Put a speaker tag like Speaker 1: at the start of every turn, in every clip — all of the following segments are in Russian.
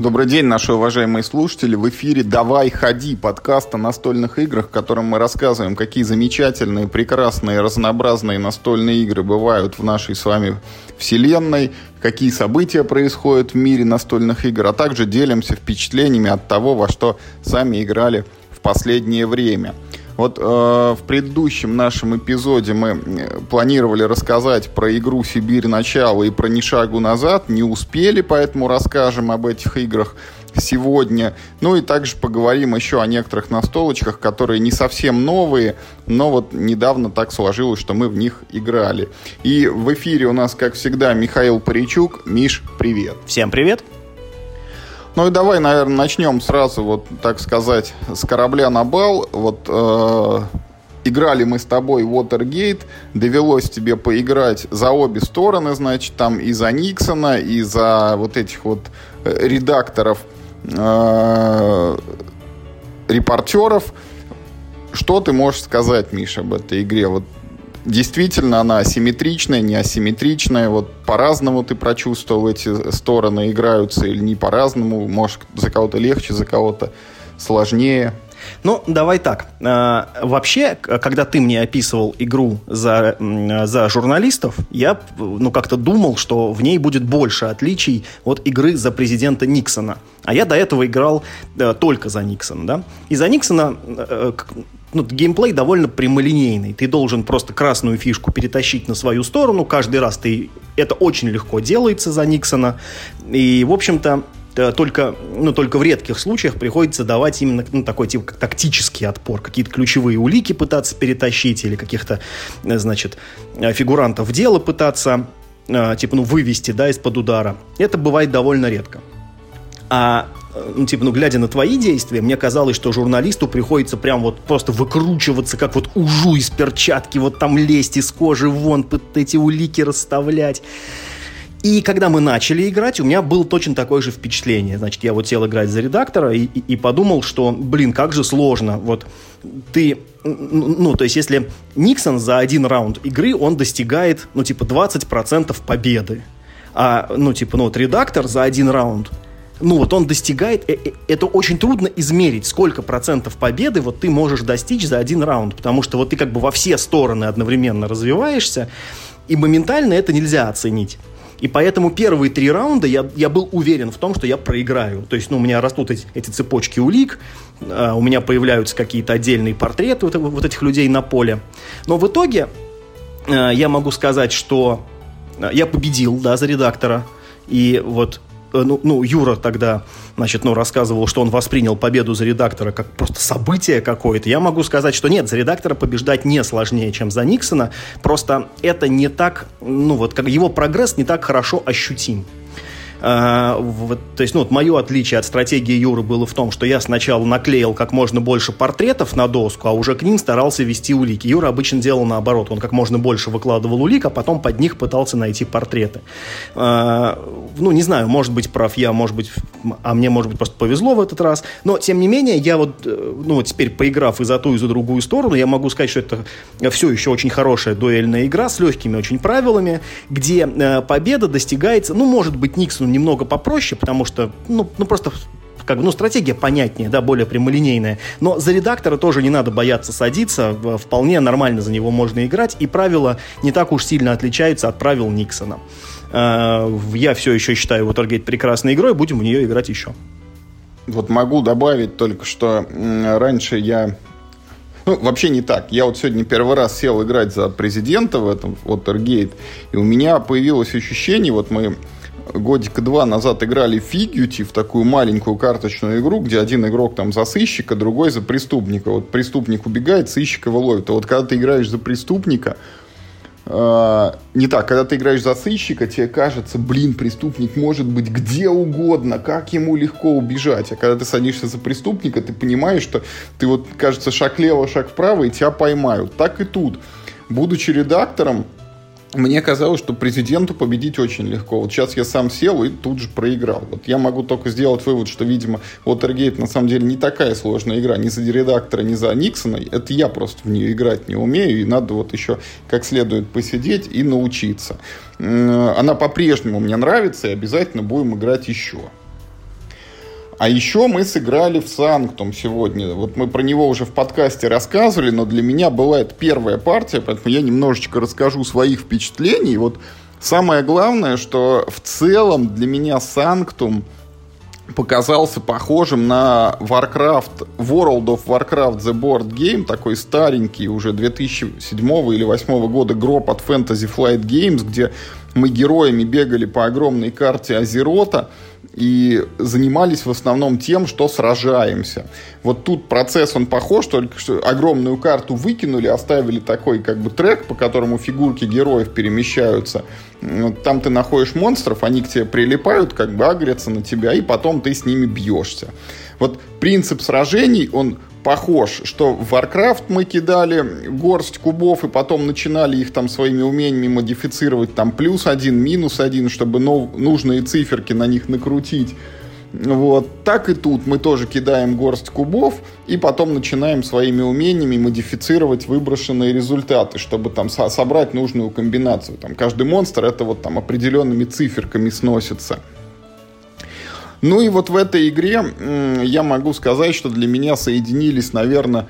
Speaker 1: Добрый день, наши уважаемые слушатели. В эфире «Давай, ходи» подкаст о настольных играх, в котором мы рассказываем, какие замечательные, прекрасные, разнообразные настольные игры бывают в нашей с вами вселенной, какие события происходят в мире настольных игр, а также делимся впечатлениями от того, во что сами играли в последнее время – вот э, в предыдущем нашем эпизоде мы э, планировали рассказать про игру «Сибирь. Начало» и про «Ни шагу назад». Не успели, поэтому расскажем об этих играх сегодня. Ну и также поговорим еще о некоторых настолочках, которые не совсем новые, но вот недавно так сложилось, что мы в них играли. И в эфире у нас, как всегда, Михаил Паричук. Миш, привет.
Speaker 2: Всем привет.
Speaker 1: Ну и давай, наверное, начнем сразу, вот так сказать, с корабля на бал. Вот э, играли мы с тобой Watergate, довелось тебе поиграть за обе стороны, значит, там и за Никсона, и за вот этих вот э, редакторов, э, репортеров. Что ты можешь сказать, Миша, об этой игре? Вот действительно она асимметричная, не асимметричная. Вот по-разному ты прочувствовал эти стороны играются или не по-разному. Может, за кого-то легче, за кого-то сложнее.
Speaker 2: Ну, давай так. А, вообще, когда ты мне описывал игру за, за журналистов, я ну, как-то думал, что в ней будет больше отличий от игры за президента Никсона. А я до этого играл э, только за Никсона, да? И за Никсона э, ну, геймплей довольно прямолинейный. Ты должен просто красную фишку перетащить на свою сторону. Каждый раз ты... Это очень легко делается за Никсона. И, в общем-то, э, только, ну, только в редких случаях приходится давать именно ну, такой типа как тактический отпор, какие-то ключевые улики пытаться перетащить или каких-то, э, значит, э, фигурантов в дело пытаться, типа, ну, вывести, да, из-под удара. Это бывает довольно редко. А ну, типа, ну, глядя на твои действия, мне казалось, что журналисту приходится прям вот просто выкручиваться, как вот ужу из перчатки, вот там лезть из кожи вон, эти улики расставлять. И когда мы начали играть, у меня было точно такое же впечатление. Значит, я вот сел играть за редактора и, и, и подумал, что, блин, как же сложно. Вот ты, ну, то есть, если Никсон за один раунд игры, он достигает, ну, типа, 20% победы. А, ну, типа, ну, вот редактор за один раунд – ну вот он достигает, э, э, это очень трудно измерить, сколько процентов победы вот ты можешь достичь за один раунд, потому что вот ты как бы во все стороны одновременно развиваешься, и моментально это нельзя оценить. И поэтому первые три раунда я, я был уверен в том, что я проиграю. То есть, ну, у меня растут эти, эти цепочки улик, э, у меня появляются какие-то отдельные портреты вот, вот этих людей на поле. Но в итоге э, я могу сказать, что я победил, да, за редактора. И вот ну, ну, Юра тогда, значит, ну, рассказывал, что он воспринял победу за редактора как просто событие какое-то. Я могу сказать, что нет, за редактора побеждать не сложнее, чем за Никсона. Просто это не так, ну, вот как его прогресс не так хорошо ощутим. А, вот, то есть, ну, вот мое отличие от стратегии Юры было в том, что я сначала наклеил как можно больше портретов на доску, а уже к ним старался вести улики. Юра обычно делал наоборот. Он как можно больше выкладывал улик, а потом под них пытался найти портреты. А, ну, не знаю, может быть, прав я, может быть, а мне, может быть, просто повезло в этот раз. Но, тем не менее, я вот, э, ну, вот теперь, поиграв и за ту, и за другую сторону, я могу сказать, что это все еще очень хорошая дуэльная игра с легкими очень правилами, где э, победа достигается, ну, может быть, Никсону немного попроще, потому что, ну, ну просто как бы, ну, стратегия понятнее, да, более прямолинейная. Но за редактора тоже не надо бояться садиться, вполне нормально за него можно играть, и правила не так уж сильно отличаются от правил Никсона. А, я все еще считаю Watergate прекрасной игрой, будем в нее играть еще.
Speaker 1: Вот могу добавить только, что раньше я ну, вообще не так. Я вот сегодня первый раз сел играть за президента в этом Watergate, и у меня появилось ощущение, вот мы годика два назад играли в в такую маленькую карточную игру, где один игрок там за сыщика, другой за преступника. Вот преступник убегает, сыщик его ловит. А вот когда ты играешь за преступника, э, не так, когда ты играешь за сыщика, тебе кажется, блин, преступник может быть где угодно, как ему легко убежать. А когда ты садишься за преступника, ты понимаешь, что ты вот, кажется, шаг лево, шаг вправо, и тебя поймают. Так и тут. Будучи редактором, мне казалось, что президенту победить очень легко. Вот сейчас я сам сел и тут же проиграл. Вот я могу только сделать вывод, что, видимо, Watergate на самом деле не такая сложная игра ни за редактора, ни за Никсона. Это я просто в нее играть не умею, и надо вот еще как следует посидеть и научиться. Она по-прежнему мне нравится, и обязательно будем играть еще. А еще мы сыграли в Санктум сегодня. Вот мы про него уже в подкасте рассказывали, но для меня была это первая партия, поэтому я немножечко расскажу своих впечатлений. Вот самое главное, что в целом для меня Санктум показался похожим на Warcraft, World of Warcraft The Board Game, такой старенький, уже 2007 или 2008 года гроб от Fantasy Flight Games, где мы героями бегали по огромной карте Азерота, и занимались в основном тем, что сражаемся. Вот тут процесс, он похож, только что огромную карту выкинули, оставили такой как бы трек, по которому фигурки героев перемещаются. Там ты находишь монстров, они к тебе прилипают, как бы агрятся на тебя, и потом ты с ними бьешься. Вот принцип сражений, он похож, что в Warcraft мы кидали горсть кубов и потом начинали их там своими умениями модифицировать, там плюс один, минус один, чтобы нов- нужные циферки на них накрутить. Вот. Так и тут мы тоже кидаем горсть кубов и потом начинаем своими умениями модифицировать выброшенные результаты, чтобы там со- собрать нужную комбинацию. Там каждый монстр это вот там определенными циферками сносится. Ну и вот в этой игре я могу сказать, что для меня соединились, наверное,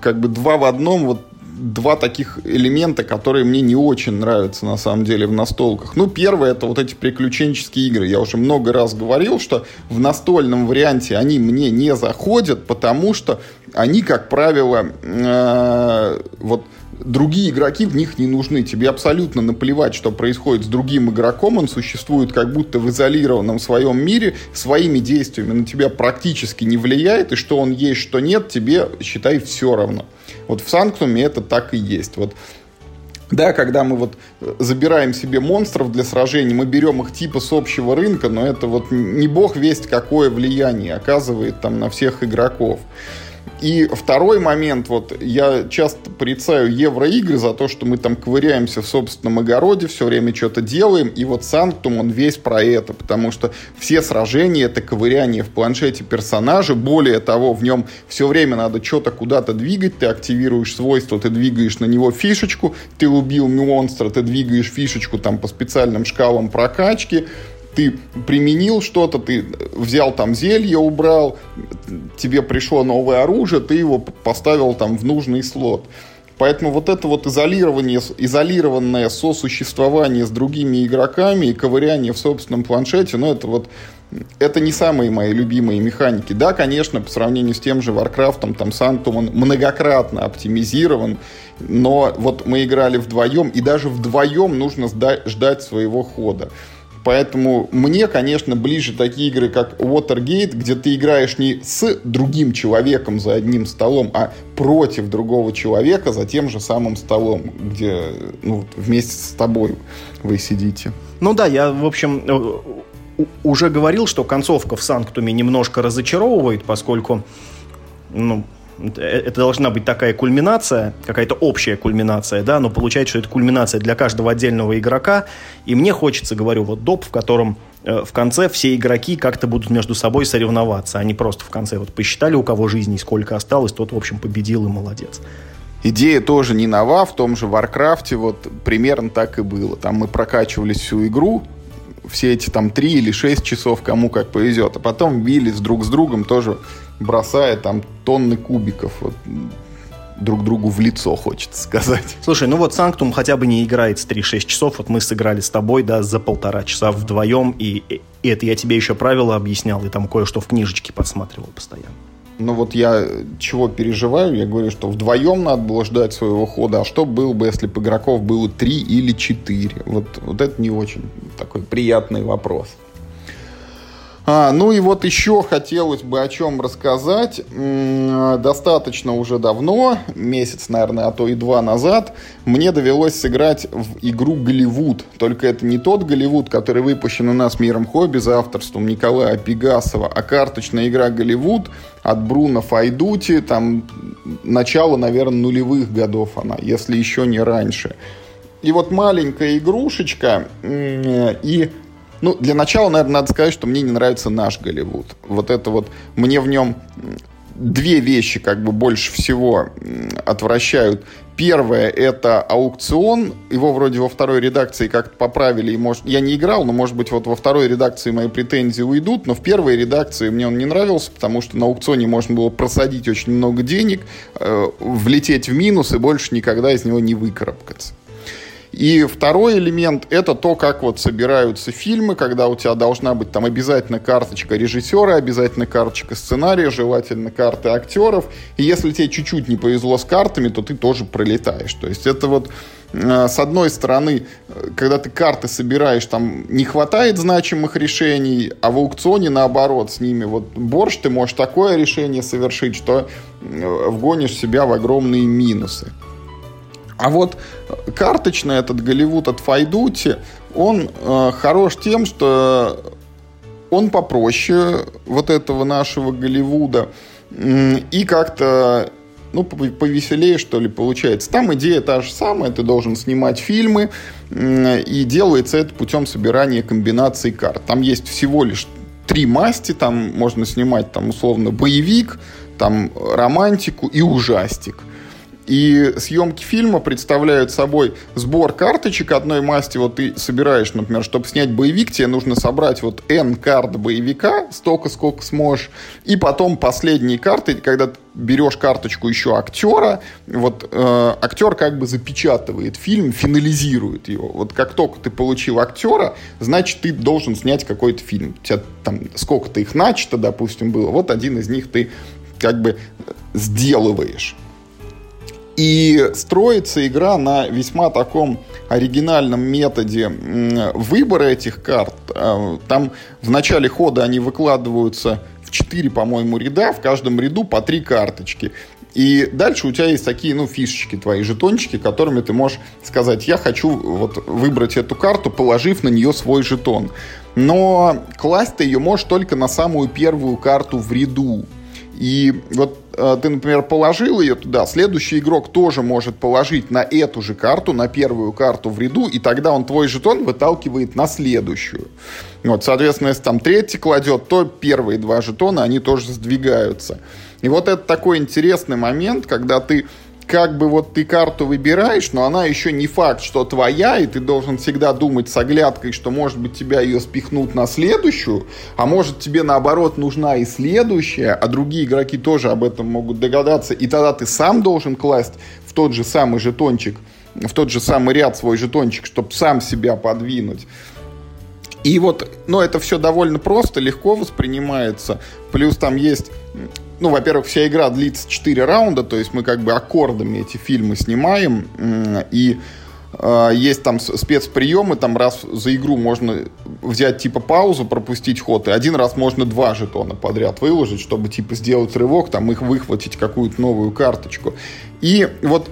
Speaker 1: как бы два в одном, вот два таких элемента, которые мне не очень нравятся на самом деле в настолках. Ну, первое это вот эти приключенческие игры. Я уже много раз говорил, что в настольном варианте они мне не заходят, потому что они, как правило, э, вот другие игроки в них не нужны. Тебе абсолютно наплевать, что происходит с другим игроком. Он существует как будто в изолированном своем мире, своими действиями на тебя практически не влияет, и что он есть, что нет, тебе, считай, все равно. Вот в Санктуме это так и есть. Вот да, когда мы вот забираем себе монстров для сражений, мы берем их типа с общего рынка, но это вот не бог весть какое влияние оказывает там на всех игроков. И второй момент, вот я часто порицаю евроигры за то, что мы там ковыряемся в собственном огороде, все время что-то делаем, и вот Санктум, он весь про это, потому что все сражения это ковыряние в планшете персонажа, более того, в нем все время надо что-то куда-то двигать, ты активируешь свойство, ты двигаешь на него фишечку, ты убил монстра, ты двигаешь фишечку там по специальным шкалам прокачки, ты применил что-то, ты взял там зелье, убрал, тебе пришло новое оружие, ты его поставил там в нужный слот. Поэтому вот это вот изолирование, изолированное сосуществование с другими игроками и ковыряние в собственном планшете, ну это вот это не самые мои любимые механики. Да, конечно, по сравнению с тем же Warcraft, там Sanctum, он многократно оптимизирован, но вот мы играли вдвоем, и даже вдвоем нужно ждать своего хода. Поэтому мне, конечно, ближе такие игры, как Watergate, где ты играешь не с другим человеком за одним столом, а против другого человека за тем же самым столом, где ну, вместе с тобой вы сидите.
Speaker 2: Ну да, я, в общем, э, уже говорил, что концовка в Санктуме немножко разочаровывает, поскольку ну, это должна быть такая кульминация, какая-то общая кульминация, да, но получается, что это кульминация для каждого отдельного игрока, и мне хочется, говорю, вот доп, в котором э, в конце все игроки как-то будут между собой соревноваться, они просто в конце вот посчитали, у кого жизни сколько осталось, тот, в общем, победил и молодец.
Speaker 1: Идея тоже не нова, в том же Warcraft е вот примерно так и было. Там мы прокачивались всю игру, все эти там три или шесть часов, кому как повезет, а потом бились друг с другом тоже бросая там тонны кубиков. Вот, друг другу в лицо, хочется сказать.
Speaker 2: Слушай, ну вот Sanctum хотя бы не играет с 3-6 часов. Вот мы сыграли с тобой, да, за полтора часа вдвоем, и, и это я тебе еще правила объяснял, и там кое-что в книжечке подсматривал постоянно.
Speaker 1: Ну вот я чего переживаю, я говорю, что вдвоем надо было ждать своего хода, а что было бы, если бы игроков было три или четыре? Вот, вот это не очень такой приятный вопрос. А, ну и вот еще хотелось бы о чем рассказать. Достаточно уже давно, месяц, наверное, а то и два назад, мне довелось сыграть в игру «Голливуд». Только это не тот «Голливуд», который выпущен у нас «Миром хобби» за авторством Николая Пегасова, а карточная игра «Голливуд» от Бруно Файдути, там начало, наверное, нулевых годов она, если еще не раньше. И вот маленькая игрушечка, и ну, для начала, наверное, надо сказать, что мне не нравится наш Голливуд. Вот это вот, мне в нем две вещи как бы больше всего отвращают. Первое – это аукцион. Его вроде во второй редакции как-то поправили. И может, я не играл, но, может быть, вот во второй редакции мои претензии уйдут. Но в первой редакции мне он не нравился, потому что на аукционе можно было просадить очень много денег, э, влететь в минус и больше никогда из него не выкарабкаться. И второй элемент – это то, как вот собираются фильмы, когда у тебя должна быть там обязательно карточка режиссера, обязательно карточка сценария, желательно карты актеров. И если тебе чуть-чуть не повезло с картами, то ты тоже пролетаешь. То есть это вот э, с одной стороны, когда ты карты собираешь, там не хватает значимых решений, а в аукционе наоборот с ними вот борщ, ты можешь такое решение совершить, что э, вгонишь себя в огромные минусы. А вот карточный этот Голливуд от Файдути, он э, хорош тем, что он попроще вот этого нашего Голливуда и как-то ну, повеселее, что ли, получается. Там идея та же самая, ты должен снимать фильмы, и делается это путем собирания комбинаций карт. Там есть всего лишь три масти, там можно снимать, там, условно, боевик, там, романтику и ужастик. И съемки фильма представляют собой сбор карточек одной масти. Вот ты собираешь, например, чтобы снять боевик, тебе нужно собрать вот N карт боевика, столько, сколько сможешь. И потом последние карты, когда ты берешь карточку еще актера, вот э, актер как бы запечатывает фильм, финализирует его. Вот как только ты получил актера, значит, ты должен снять какой-то фильм. У тебя там сколько-то их начато, допустим, было. Вот один из них ты как бы сделываешь. И строится игра на весьма таком оригинальном методе выбора этих карт. А, там в начале хода они выкладываются в 4, по-моему, ряда, в каждом ряду по 3 карточки. И дальше у тебя есть такие, ну, фишечки твои, жетончики, которыми ты можешь сказать, я хочу вот выбрать эту карту, положив на нее свой жетон. Но класть ты ее можешь только на самую первую карту в ряду. И вот э, ты, например, положил ее туда, следующий игрок тоже может положить на эту же карту, на первую карту в ряду, и тогда он твой жетон выталкивает на следующую. Вот, соответственно, если там третий кладет, то первые два жетона, они тоже сдвигаются. И вот это такой интересный момент, когда ты как бы вот ты карту выбираешь, но она еще не факт, что твоя, и ты должен всегда думать с оглядкой, что, может быть, тебя ее спихнут на следующую, а может, тебе, наоборот, нужна и следующая, а другие игроки тоже об этом могут догадаться, и тогда ты сам должен класть в тот же самый жетончик, в тот же самый ряд свой жетончик, чтобы сам себя подвинуть. И вот, ну, это все довольно просто, легко воспринимается. Плюс там есть ну, во-первых, вся игра длится 4 раунда, то есть мы как бы аккордами эти фильмы снимаем, и э, есть там спецприемы, там раз за игру можно взять типа паузу, пропустить ход, и один раз можно два жетона подряд выложить, чтобы типа сделать рывок, там их выхватить какую-то новую карточку. И вот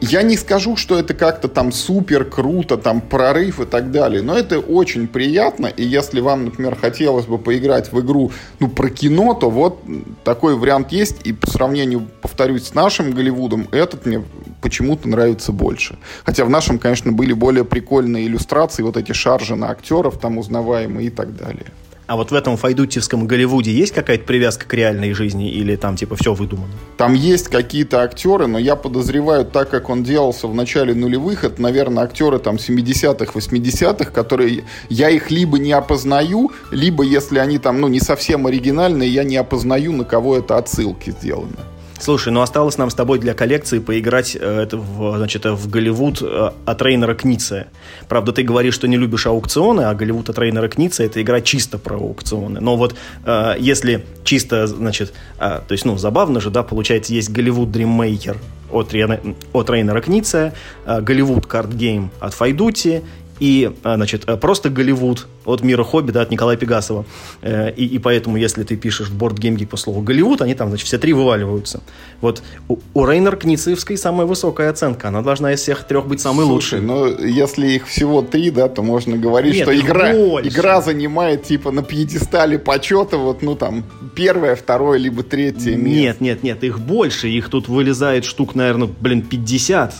Speaker 1: я не скажу, что это как-то там супер круто, там прорыв и так далее, но это очень приятно, и если вам, например, хотелось бы поиграть в игру, ну, про кино, то вот такой вариант есть, и по сравнению, повторюсь, с нашим Голливудом, этот мне почему-то нравится больше. Хотя в нашем, конечно, были более прикольные иллюстрации, вот эти шаржи на актеров там узнаваемые и так далее.
Speaker 2: А вот в этом файдутевском Голливуде есть какая-то привязка к реальной жизни или там типа все выдумано?
Speaker 1: Там есть какие-то актеры, но я подозреваю, так как он делался в начале нулевых, это, наверное, актеры там 70-х, 80-х, которые я их либо не опознаю, либо если они там, ну, не совсем оригинальные, я не опознаю, на кого это отсылки сделаны.
Speaker 2: Слушай, ну осталось нам с тобой для коллекции поиграть э, это в, значит, в Голливуд э, от Рейнера Кница. Правда, ты говоришь, что не любишь аукционы, а Голливуд от Рейнера Кница это игра чисто про аукционы. Но вот э, если чисто, значит, э, то есть, ну, забавно же, да, получается, есть Голливуд Dreammaker от, от Рейнера Кница, э, Голливуд Card Game от Файдути и, э, значит, э, просто Голливуд от мира хобби, да, от Николая Пегасова. Э, и, и поэтому, если ты пишешь в борт геймги по слову Голливуд, они там, значит, все три вываливаются. Вот у, у Рейнер Кницевской самая высокая оценка. Она должна из всех трех быть самой
Speaker 1: лучшей.
Speaker 2: ну,
Speaker 1: если их всего три, да, то можно говорить, Нет, что игра, игра занимает, типа, на пьедестале почета, вот, ну, там, первое, второе, либо третье место.
Speaker 2: Нет, нет, нет, их больше. Их тут вылезает штук, наверное, блин, 50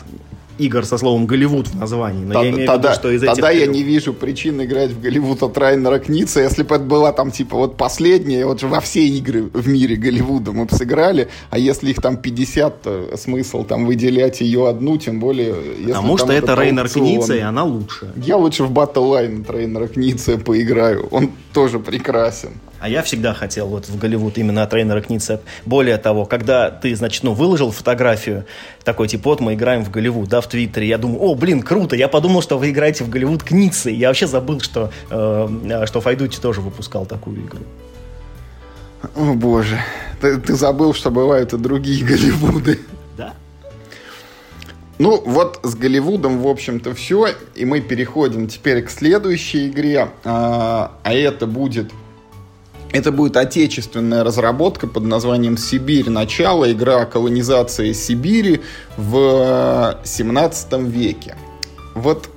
Speaker 2: игр со словом Голливуд в названии.
Speaker 1: Но Т- я имею тогда, в виду, что из этих... Тогда я не вижу причин играть в Голливуд от Райнера Кница. Если бы это была там типа вот последняя, вот же во все игры в мире Голливуда мы бы сыграли, а если их там 50, то смысл там выделять ее одну, тем более... Если
Speaker 2: Потому что это, Рейнер Кница, и она лучше.
Speaker 1: Я лучше в Battle Line от Рейнера Кница поиграю. Он тоже прекрасен.
Speaker 2: А я всегда хотел вот в Голливуд именно от Рейнера Кница. Более того, когда ты, значит, ну, выложил фотографию, такой, типа, вот мы играем в Голливуд, да, в Твиттере, я думаю, о, блин, круто, я подумал, что вы играете в Голливуд Кницы. Я вообще забыл, что, э, что Файдути тоже выпускал такую игру.
Speaker 1: О, боже. Ты, ты забыл, что бывают и другие Голливуды.
Speaker 2: Да.
Speaker 1: Ну, вот с Голливудом, в общем-то, все. И мы переходим теперь к следующей игре. А, а это будет это будет отечественная разработка под названием «Сибирь. Начало. Игра колонизации Сибири в 17 веке». Вот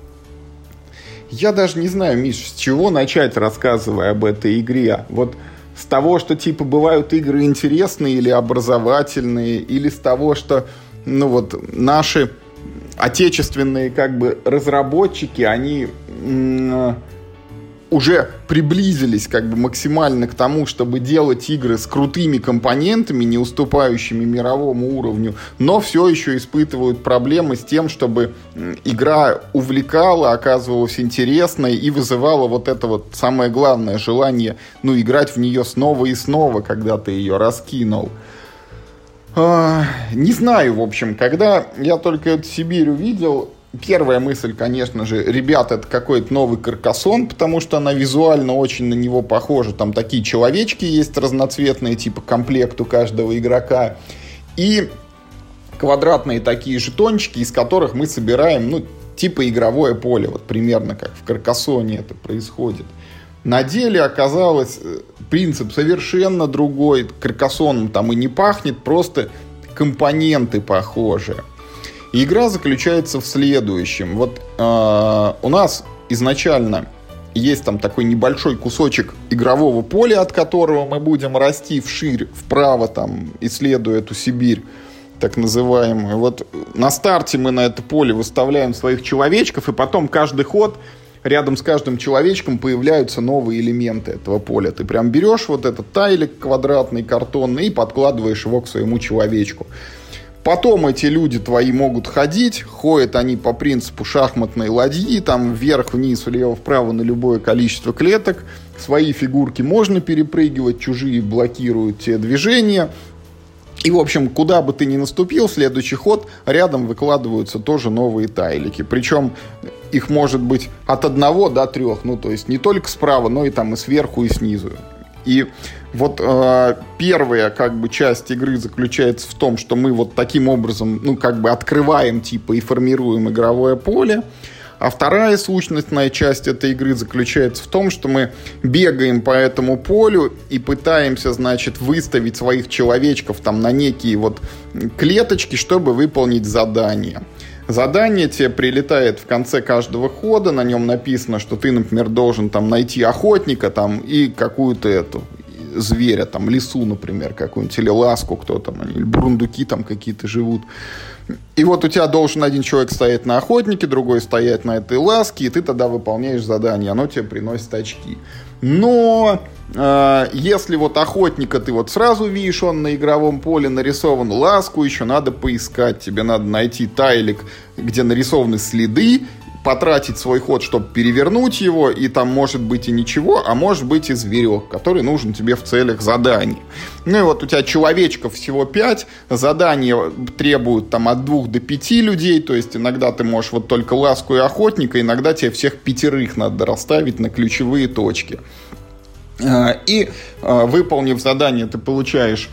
Speaker 1: я даже не знаю, Миш, с чего начать, рассказывая об этой игре. Вот с того, что типа бывают игры интересные или образовательные, или с того, что ну вот наши отечественные как бы разработчики, они уже приблизились как бы максимально к тому, чтобы делать игры с крутыми компонентами, не уступающими мировому уровню, но все еще испытывают проблемы с тем, чтобы игра увлекала, оказывалась интересной и вызывала вот это вот самое главное желание, ну, играть в нее снова и снова, когда ты ее раскинул. А, не знаю, в общем, когда я только эту Сибирь увидел, Первая мысль, конечно же, ребят, это какой-то новый каркасон, потому что она визуально очень на него похожа. Там такие человечки есть разноцветные, типа комплект у каждого игрока. И квадратные такие жетончики, из которых мы собираем, ну, типа игровое поле, вот примерно как в каркасоне это происходит. На деле оказалось э, принцип совершенно другой. Каркасоном там и не пахнет, просто компоненты похожие. Игра заключается в следующем. Вот э, у нас изначально есть там такой небольшой кусочек игрового поля, от которого мы будем расти вширь, вправо, там, исследуя эту Сибирь, так называемую. Вот на старте мы на это поле выставляем своих человечков, и потом каждый ход рядом с каждым человечком появляются новые элементы этого поля. Ты прям берешь вот этот тайлик квадратный, картонный, и подкладываешь его к своему человечку. Потом эти люди твои могут ходить, ходят они по принципу шахматной ладьи, там вверх-вниз, влево-вправо на любое количество клеток. Свои фигурки можно перепрыгивать, чужие блокируют те движения. И, в общем, куда бы ты ни наступил, следующий ход, рядом выкладываются тоже новые тайлики. Причем их может быть от одного до трех. Ну, то есть не только справа, но и там и сверху, и снизу. И вот э, первая как бы часть игры заключается в том, что мы вот таким образом, ну как бы открываем типа и формируем игровое поле. А вторая сущностная часть этой игры заключается в том, что мы бегаем по этому полю и пытаемся, значит, выставить своих человечков там на некие вот клеточки, чтобы выполнить задание. Задание тебе прилетает в конце каждого хода, на нем написано, что ты, например, должен там найти охотника там и какую-то эту зверя, там, лису, например, какую-нибудь, или ласку кто там, или бурундуки там какие-то живут. И вот у тебя должен один человек стоять на охотнике, другой стоять на этой ласке, и ты тогда выполняешь задание, оно тебе приносит очки. Но э, если вот охотника ты вот сразу видишь, он на игровом поле нарисован, ласку еще надо поискать. Тебе надо найти тайлик, где нарисованы следы, потратить свой ход, чтобы перевернуть его, и там может быть и ничего, а может быть и зверек, который нужен тебе в целях заданий. Ну и вот у тебя человечков всего 5, задания требуют там от двух до пяти людей, то есть иногда ты можешь вот только ласку и охотника, иногда тебе всех пятерых надо расставить на ключевые точки. А, и а, выполнив задание, ты получаешь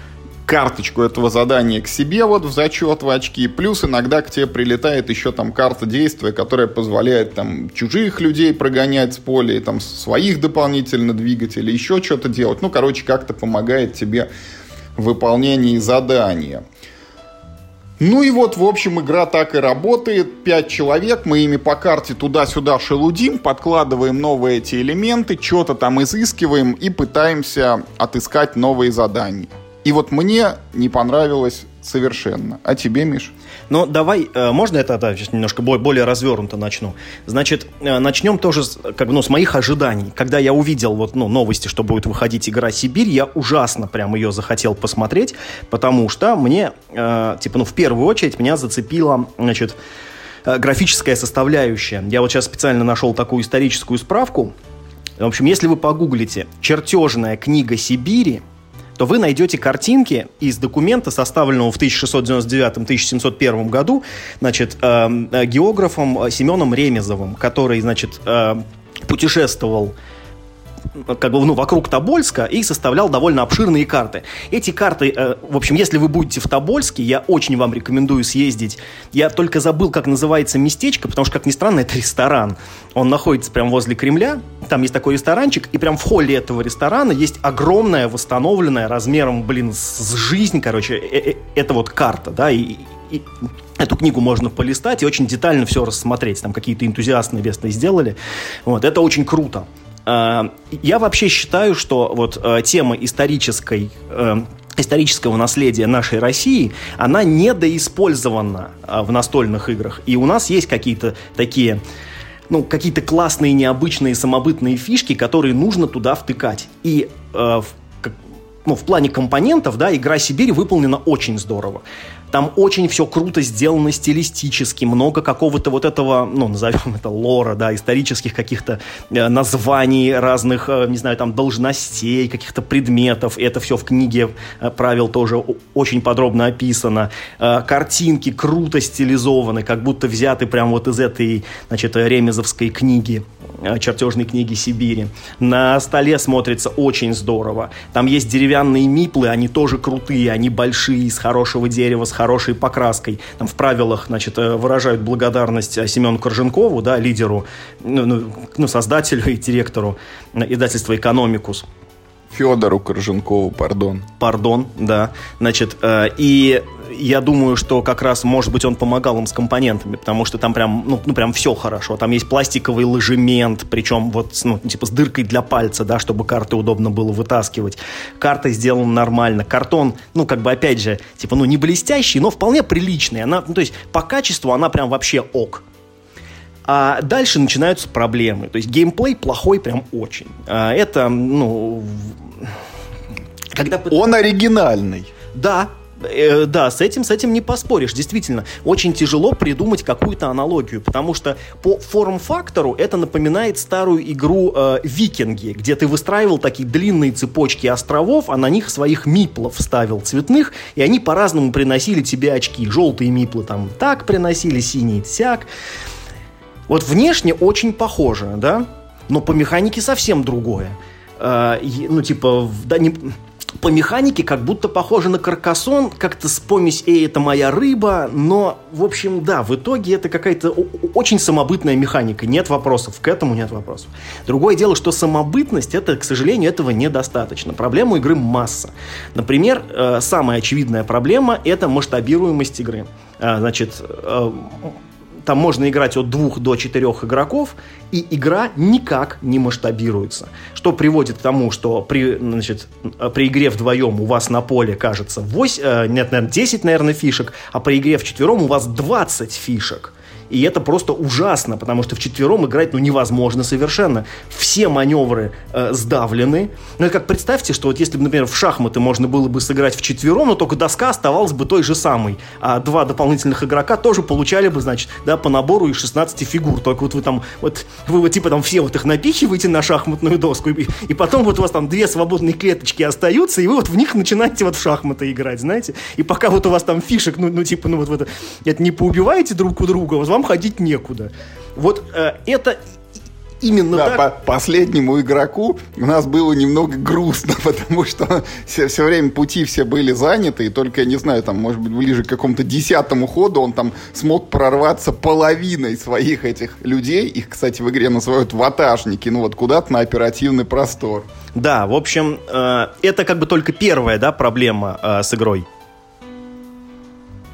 Speaker 1: карточку этого задания к себе вот в зачет в очки, плюс иногда к тебе прилетает еще там карта действия, которая позволяет там чужих людей прогонять с поля, и там своих дополнительно двигать или еще что-то делать. Ну, короче, как-то помогает тебе в выполнении задания. Ну и вот, в общем, игра так и работает. Пять человек, мы ими по карте туда-сюда шелудим, подкладываем новые эти элементы, что-то там изыскиваем и пытаемся отыскать новые задания. И вот мне не понравилось совершенно. А тебе, Миш?
Speaker 2: Ну, давай, э, можно это да, сейчас немножко более развернуто начну. Значит, э, начнем тоже с, как бы, ну, с моих ожиданий. Когда я увидел вот, ну, новости, что будет выходить игра «Сибирь», я ужасно прям ее захотел посмотреть, потому что мне, э, типа, ну, в первую очередь меня зацепила, значит, графическая составляющая. Я вот сейчас специально нашел такую историческую справку. В общем, если вы погуглите «Чертежная книга Сибири», то вы найдете картинки из документа, составленного в 1699-1701 году, значит, эм, э, географом Семеном Ремезовым, который, значит, э, путешествовал как бы, ну, вокруг Тобольска и составлял довольно обширные карты. Эти карты, э, в общем, если вы будете в Тобольске, я очень вам рекомендую съездить. Я только забыл, как называется местечко, потому что, как ни странно, это ресторан. Он находится прямо возле Кремля, там есть такой ресторанчик, и прям в холле этого ресторана есть огромная, восстановленная размером, блин, с жизнь, короче, э -э это вот карта, да, и, и Эту книгу можно полистать и очень детально все рассмотреть. Там какие-то энтузиасты небесные сделали. Вот, это очень круто. Э, я вообще считаю, что вот э, тема исторической э, исторического наследия нашей России, она недоиспользована в настольных играх. И у нас есть какие-то такие ну, какие-то классные, необычные, самобытные фишки, которые нужно туда втыкать. И э, в, ну, в плане компонентов, да, игра Сибирь выполнена очень здорово. Там очень все круто сделано стилистически, много какого-то вот этого, ну, назовем это лора, да, исторических каких-то э, названий разных, э, не знаю, там, должностей, каких-то предметов. И это все в книге э, правил тоже очень подробно описано. Картинки круто стилизованы, как будто взяты прямо вот из этой, значит, ремезовской книги, чертежной книги Сибири. На столе смотрится очень здорово. Там есть деревянные миплы, они тоже крутые, они большие, из хорошего дерева, с хорошей покраской. Там в правилах, значит, э, выражают благодарность э, Семену Корженкову, да, лидеру, ну, ну, ну создателю и директору э, издательства «Экономикус».
Speaker 1: Федору Корженкову, пардон.
Speaker 2: Пардон, да. Значит, э, и я думаю, что как раз, может быть, он помогал им с компонентами, потому что там прям, ну, ну прям все хорошо. Там есть пластиковый ложемент, причем вот, ну, типа с дыркой для пальца, да, чтобы карты удобно было вытаскивать. Карта сделана нормально. Картон, ну, как бы, опять же, типа, ну, не блестящий, но вполне приличный. Она, ну, то есть, по качеству она прям вообще ок. А дальше начинаются проблемы. То есть геймплей плохой прям очень. А это, ну...
Speaker 1: Когда... Он оригинальный.
Speaker 2: Да, Э, да, с этим, с этим не поспоришь. Действительно, очень тяжело придумать какую-то аналогию, потому что по форм-фактору это напоминает старую игру э, Викинги, где ты выстраивал такие длинные цепочки островов, а на них своих миплов ставил цветных, и они по-разному приносили тебе очки. Желтые миплы там так приносили, синие сяк. Вот внешне очень похоже, да? Но по механике совсем другое. Э, ну, типа, да, не, по механике как будто похоже на каркасон, как-то с помесь «Эй, это моя рыба», но, в общем, да, в итоге это какая-то очень самобытная механика, нет вопросов, к этому нет вопросов. Другое дело, что самобытность, это, к сожалению, этого недостаточно. Проблема игры масса. Например, э, самая очевидная проблема – это масштабируемость игры. Э, значит, э, там можно играть от двух до четырех игроков, и игра никак не масштабируется. Что приводит к тому, что при, значит, при игре вдвоем у вас на поле, кажется, 8, э, нет, наверное, 10, наверное, фишек, а при игре в четвером у вас 20 фишек. И это просто ужасно, потому что в четвером играть ну, невозможно совершенно. Все маневры э, сдавлены. Ну, это как представьте, что вот если бы, например, в шахматы можно было бы сыграть в четвером, но только доска оставалась бы той же самой. А два дополнительных игрока тоже получали бы, значит, да, по набору из 16 фигур. Только вот вы там, вот, вы вот типа там все вот их напихиваете на шахматную доску, и, и потом вот у вас там две свободные клеточки остаются, и вы вот в них начинаете вот в шахматы играть, знаете. И пока вот у вас там фишек, ну, ну типа, ну вот это, это не поубиваете друг у друга, вот вам ходить некуда. Вот э, это именно да,
Speaker 1: так. По последнему игроку у нас было немного грустно, потому что все, все время пути все были заняты, и только, я не знаю, там, может быть, ближе к какому-то десятому ходу он там смог прорваться половиной своих этих людей. Их, кстати, в игре называют ватажники, ну вот куда-то на оперативный простор.
Speaker 2: Да, в общем, э, это как бы только первая, да, проблема э, с игрой.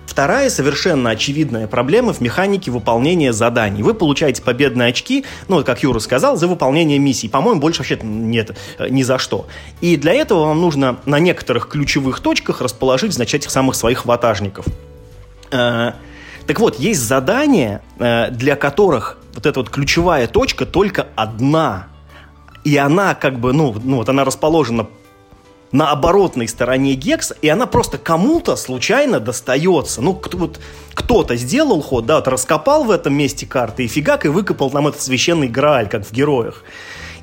Speaker 2: Вторая совершенно очевидная проблема в механике выполнения заданий. Вы получаете победные очки, ну, как Юра сказал, за выполнение миссий. По-моему, больше вообще нет э, ни за что. И для этого вам нужно на некоторых ключевых точках расположить, значит, этих самых своих ватажников. Э, так вот, есть задания, э, для которых вот эта вот ключевая точка только одна. И она как бы, ну, ну вот она расположена на оборотной стороне гекса, и она просто кому-то случайно достается. Ну, вот, кто-то сделал ход, да, вот раскопал в этом месте карты, и фигак, и выкопал нам этот священный Грааль, как в героях.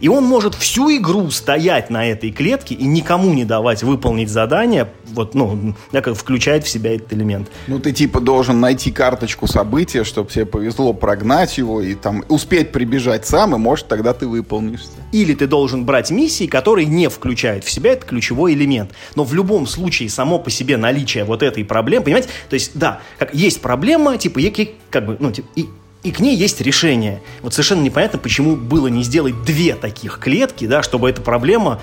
Speaker 2: И он может всю игру стоять на этой клетке и никому не давать выполнить задание, вот, ну, включает в себя этот элемент.
Speaker 1: Ну, ты типа должен найти карточку события, чтобы тебе повезло прогнать его и там успеть прибежать сам, и может тогда ты выполнишься.
Speaker 2: Или ты должен брать миссии, которые не включают в себя этот ключевой элемент. Но в любом случае само по себе наличие вот этой проблемы, понимаете, то есть, да, как есть проблема, типа, как бы, ну, типа, и и к ней есть решение. Вот совершенно непонятно, почему было не сделать две таких клетки, да, чтобы эта проблема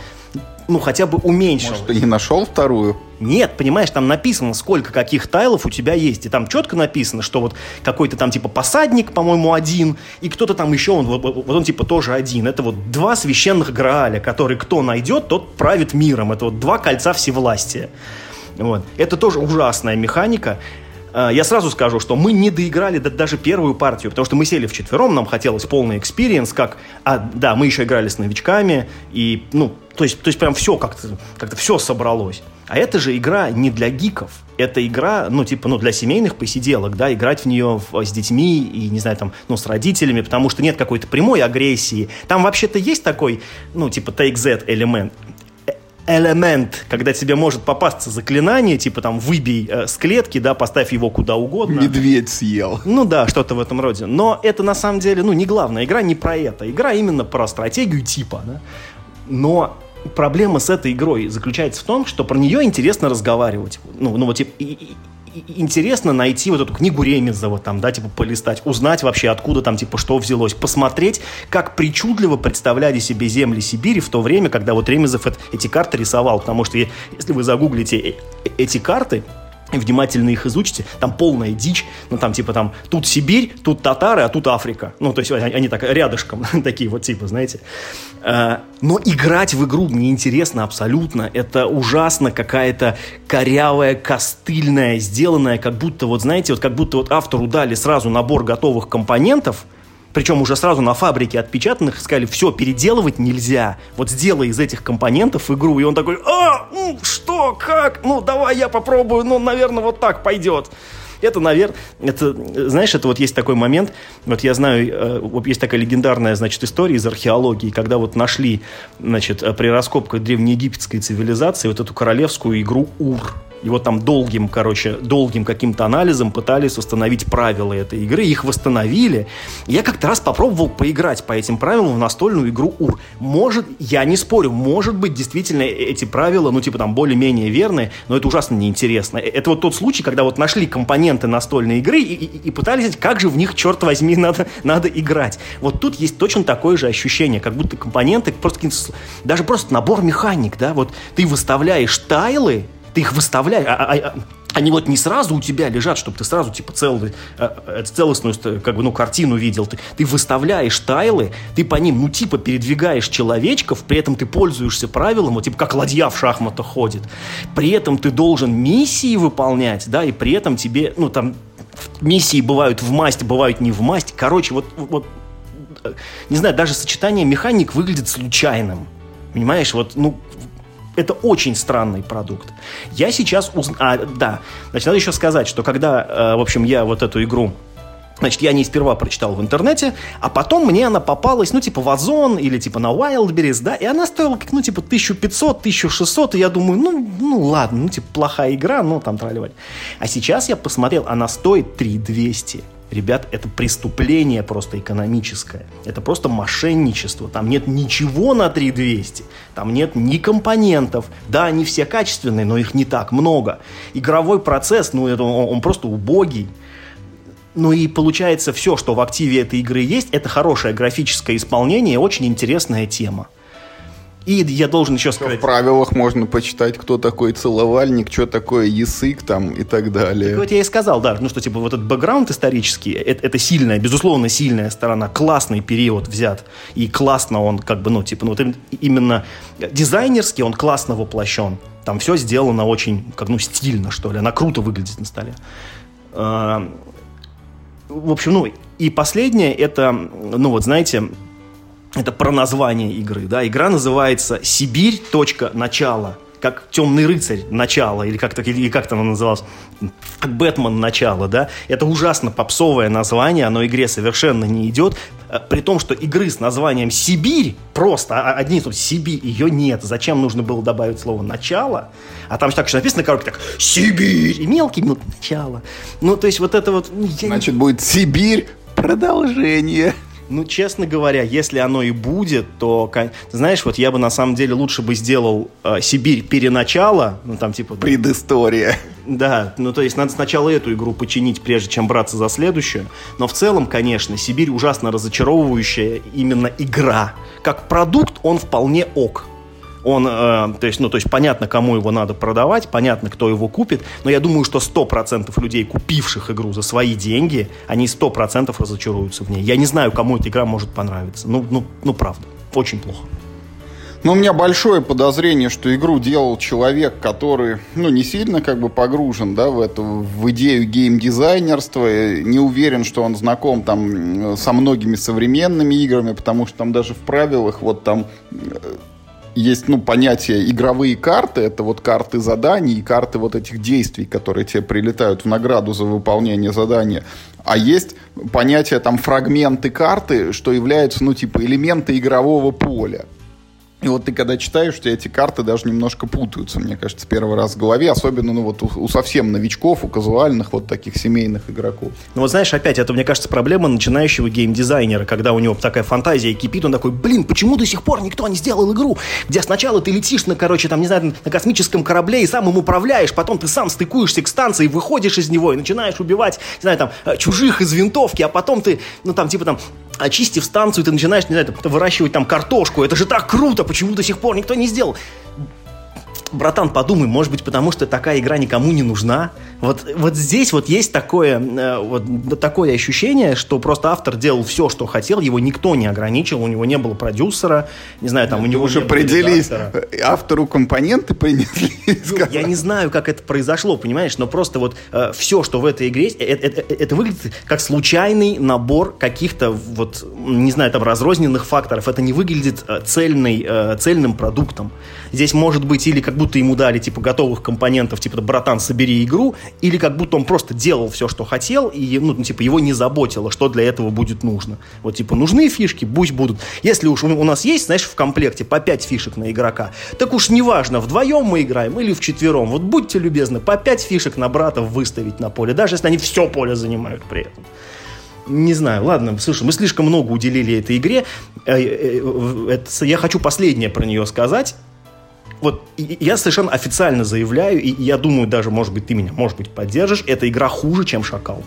Speaker 2: ну, хотя бы уменьшилась.
Speaker 1: Может, ты не нашел вторую?
Speaker 2: Нет, понимаешь, там написано, сколько каких тайлов у тебя есть. И там четко написано, что вот какой-то там типа посадник, по-моему, один, и кто-то там еще, он, вот, вот он типа тоже один. Это вот два священных Грааля, которые кто найдет, тот правит миром. Это вот два кольца всевластия. Вот. Это тоже ужасная механика. Э, я сразу скажу, что мы не доиграли даже первую партию, потому что мы сели вчетвером, нам хотелось полный experience, как, а, да, мы еще играли с новичками, и, ну, то есть, то есть прям все как-то, как-то все собралось. А это же игра не для гиков, это игра, ну, типа, ну, для семейных посиделок, да, играть в нее в, с детьми и, не знаю, там, ну, с родителями, потому что нет какой-то прямой агрессии. Там вообще-то есть такой, ну, типа, take-z элемент, элемент, когда тебе может попасться заклинание, типа там выбей э, с клетки, да, поставь его куда угодно.
Speaker 1: Медведь съел.
Speaker 2: Ну да, что-то в этом роде. Но это на самом деле, ну, не главная игра, не про это. Игра именно про стратегию типа, да. Но проблема с этой игрой заключается в том, что про нее интересно разговаривать. Ну, ну вот типа, и, интересно найти вот эту книгу Ремезова, там, да, типа, полистать, узнать вообще, откуда там, типа, что взялось, посмотреть, как причудливо представляли себе земли Сибири в то время, когда вот Ремезов эти карты рисовал, потому что если вы загуглите э, э, эти карты, внимательно их изучите, там полная дичь, ну там типа там тут Сибирь, тут татары, а тут Африка. Ну то есть они, они так рядышком, такие вот типа, знаете. А, но играть в игру неинтересно абсолютно. Это ужасно какая-то корявая, костыльная, сделанная, как будто вот, знаете, вот как будто вот автору дали сразу набор готовых компонентов – причем уже сразу на фабрике отпечатанных, сказали, все, переделывать нельзя. Вот сделай из этих компонентов игру. И он такой, а, ну, что, как? Ну, давай я попробую, ну, наверное, вот так пойдет. Это, наверное, это, знаешь, это вот есть такой момент, вот я знаю, э, вот есть такая легендарная, значит, история из археологии, когда вот нашли, значит, при раскопках древнеегипетской цивилизации вот эту королевскую игру Ур. И вот там долгим, короче, долгим каким-то анализом пытались установить правила этой игры. Их восстановили. Я как-то раз попробовал поиграть по этим правилам в настольную игру УР. Может, я не спорю, может быть, действительно эти правила, ну, типа там более-менее верные, но это ужасно неинтересно. Э, это вот тот случай, когда вот нашли компоненты настольной игры и, и, и пытались, как же в них, черт возьми, надо, надо играть. Вот тут есть точно такое же ощущение, как будто компоненты, просто даже просто набор механик, да, вот ты выставляешь тайлы, ты их выставляешь, а, а, а, они вот не сразу у тебя лежат, чтобы ты сразу типа целый, э, целостную как бы, ну, картину видел. Ты, ты выставляешь тайлы, ты по ним, ну, типа передвигаешь человечков, при этом ты пользуешься правилом, вот типа как ладья в шахматах ходит. При этом ты должен миссии выполнять, да, и при этом тебе, ну, там, миссии бывают в масть, бывают не в масть. Короче, вот, вот не знаю, даже сочетание механик выглядит случайным. Понимаешь, вот, ну, это очень странный продукт. Я сейчас узнал... А, да. Значит, надо еще сказать, что когда, э, в общем, я вот эту игру Значит, я не сперва прочитал в интернете, а потом мне она попалась, ну, типа в Озон или типа на Wildberries, да, и она стоила, как, ну, типа 1500-1600, и я думаю, ну, ну, ладно, ну, типа плохая игра, ну, там тролливать. А сейчас я посмотрел, она стоит 3200. Ребят, это преступление просто экономическое. Это просто мошенничество. Там нет ничего на 3200. Там нет ни компонентов. Да, они все качественные, но их не так много. Игровой процесс, ну, это, он, он просто убогий. Ну и получается все, что в активе этой игры есть, это хорошее графическое исполнение и очень интересная тема. И я должен еще сказать...
Speaker 1: В правилах можно почитать, кто такой целовальник, что такое язык там и так далее.
Speaker 2: Так вот я и сказал, да, ну что типа вот этот бэкграунд исторический, это, это сильная, безусловно, сильная сторона, классный период взят, и классно он как бы, ну типа, ну вот именно дизайнерский он классно воплощен. Там все сделано очень, как, ну, стильно, что ли, она круто выглядит на столе. А, в общем, ну, и последнее, это, ну вот знаете, это про название игры, да, игра называется «Сибирь. Начало», как «Темный рыцарь. Начало», или как, или как там она называлась, как «Бэтмен. Начало», да, это ужасно попсовое название, оно игре совершенно не идет, э, при том, что игры с названием «Сибирь», просто а, одни тут «Сибирь», ее нет, зачем нужно было добавить слово «начало», а там так что написано на коробке так «Сибирь», и мелкий, мелкий «начало», ну, то есть вот это вот...
Speaker 1: Ну, Значит, будет «Сибирь. Продолжение».
Speaker 2: Ну, честно говоря, если оно и будет, то, знаешь, вот я бы на самом деле лучше бы сделал э, Сибирь переначало, ну там типа...
Speaker 1: Предыстория.
Speaker 2: Да, ну то есть надо сначала эту игру починить, прежде чем браться за следующую. Но в целом, конечно, Сибирь ужасно разочаровывающая именно игра. Как продукт он вполне ок. Он, э, то есть, ну, то есть понятно, кому его надо продавать, понятно, кто его купит, но я думаю, что 100% людей, купивших игру за свои деньги, они 100% разочаруются в ней. Я не знаю, кому эта игра может понравиться. Ну, ну, ну правда, очень плохо.
Speaker 1: Но у меня большое подозрение, что игру делал человек, который, ну, не сильно как бы погружен, да, в эту, в идею геймдизайнерства, не уверен, что он знаком там со многими современными играми, потому что там даже в правилах вот там э, есть, ну, понятие игровые карты, это вот карты заданий и карты вот этих действий, которые тебе прилетают в награду за выполнение задания. А есть понятие там фрагменты карты, что являются, ну, типа элементы игрового поля. И вот ты когда читаешь, у тебя эти карты даже немножко путаются, мне кажется, первый раз в голове, особенно ну, вот у, у совсем новичков, у казуальных вот таких семейных игроков.
Speaker 2: Ну вот знаешь, опять, это, мне кажется, проблема начинающего геймдизайнера, когда у него такая фантазия кипит, он такой, блин, почему до сих пор никто не сделал игру, где сначала ты летишь на, короче, там, не знаю, на космическом корабле и сам им управляешь, потом ты сам стыкуешься к станции, выходишь из него и начинаешь убивать, не знаю, там, э, чужих из винтовки, а потом ты, ну там, типа там, очистив станцию, ты начинаешь, не знаю, выращивать там картошку. Это же так круто, почему до сих пор никто не сделал? Братан, подумай, может быть, потому что такая игра никому не нужна. Вот, вот здесь вот есть такое, э, вот, такое ощущение, что просто автор делал все, что хотел, его никто не ограничил, у него не было продюсера, не знаю, там у него
Speaker 1: уже определились, автору компоненты принесли.
Speaker 2: Ну, я не знаю, как это произошло, понимаешь, но просто вот э, все, что в этой игре, это, это, э, это выглядит как случайный набор каких-то вот, не знаю, там разрозненных факторов. Это не выглядит э, цельный, э, цельным продуктом. Здесь может быть или как будто ему дали, типа, готовых компонентов, типа, братан, собери игру, или как будто он просто делал все, что хотел, и, ну, типа, его не заботило, что для этого будет нужно. Вот, типа, нужны фишки, пусть будут. Если уж у нас есть, знаешь, в комплекте по 5 фишек на игрока, так уж неважно, вдвоем мы играем или вчетвером, вот будьте любезны, по 5 фишек на братов выставить на поле, даже если они все поле занимают при этом не знаю, ладно, слушай, мы слишком много уделили этой игре. Э, э, э, я хочу последнее про нее сказать вот я совершенно официально заявляю, и я думаю, даже, может быть, ты меня, может быть, поддержишь, эта игра хуже, чем «Шакал».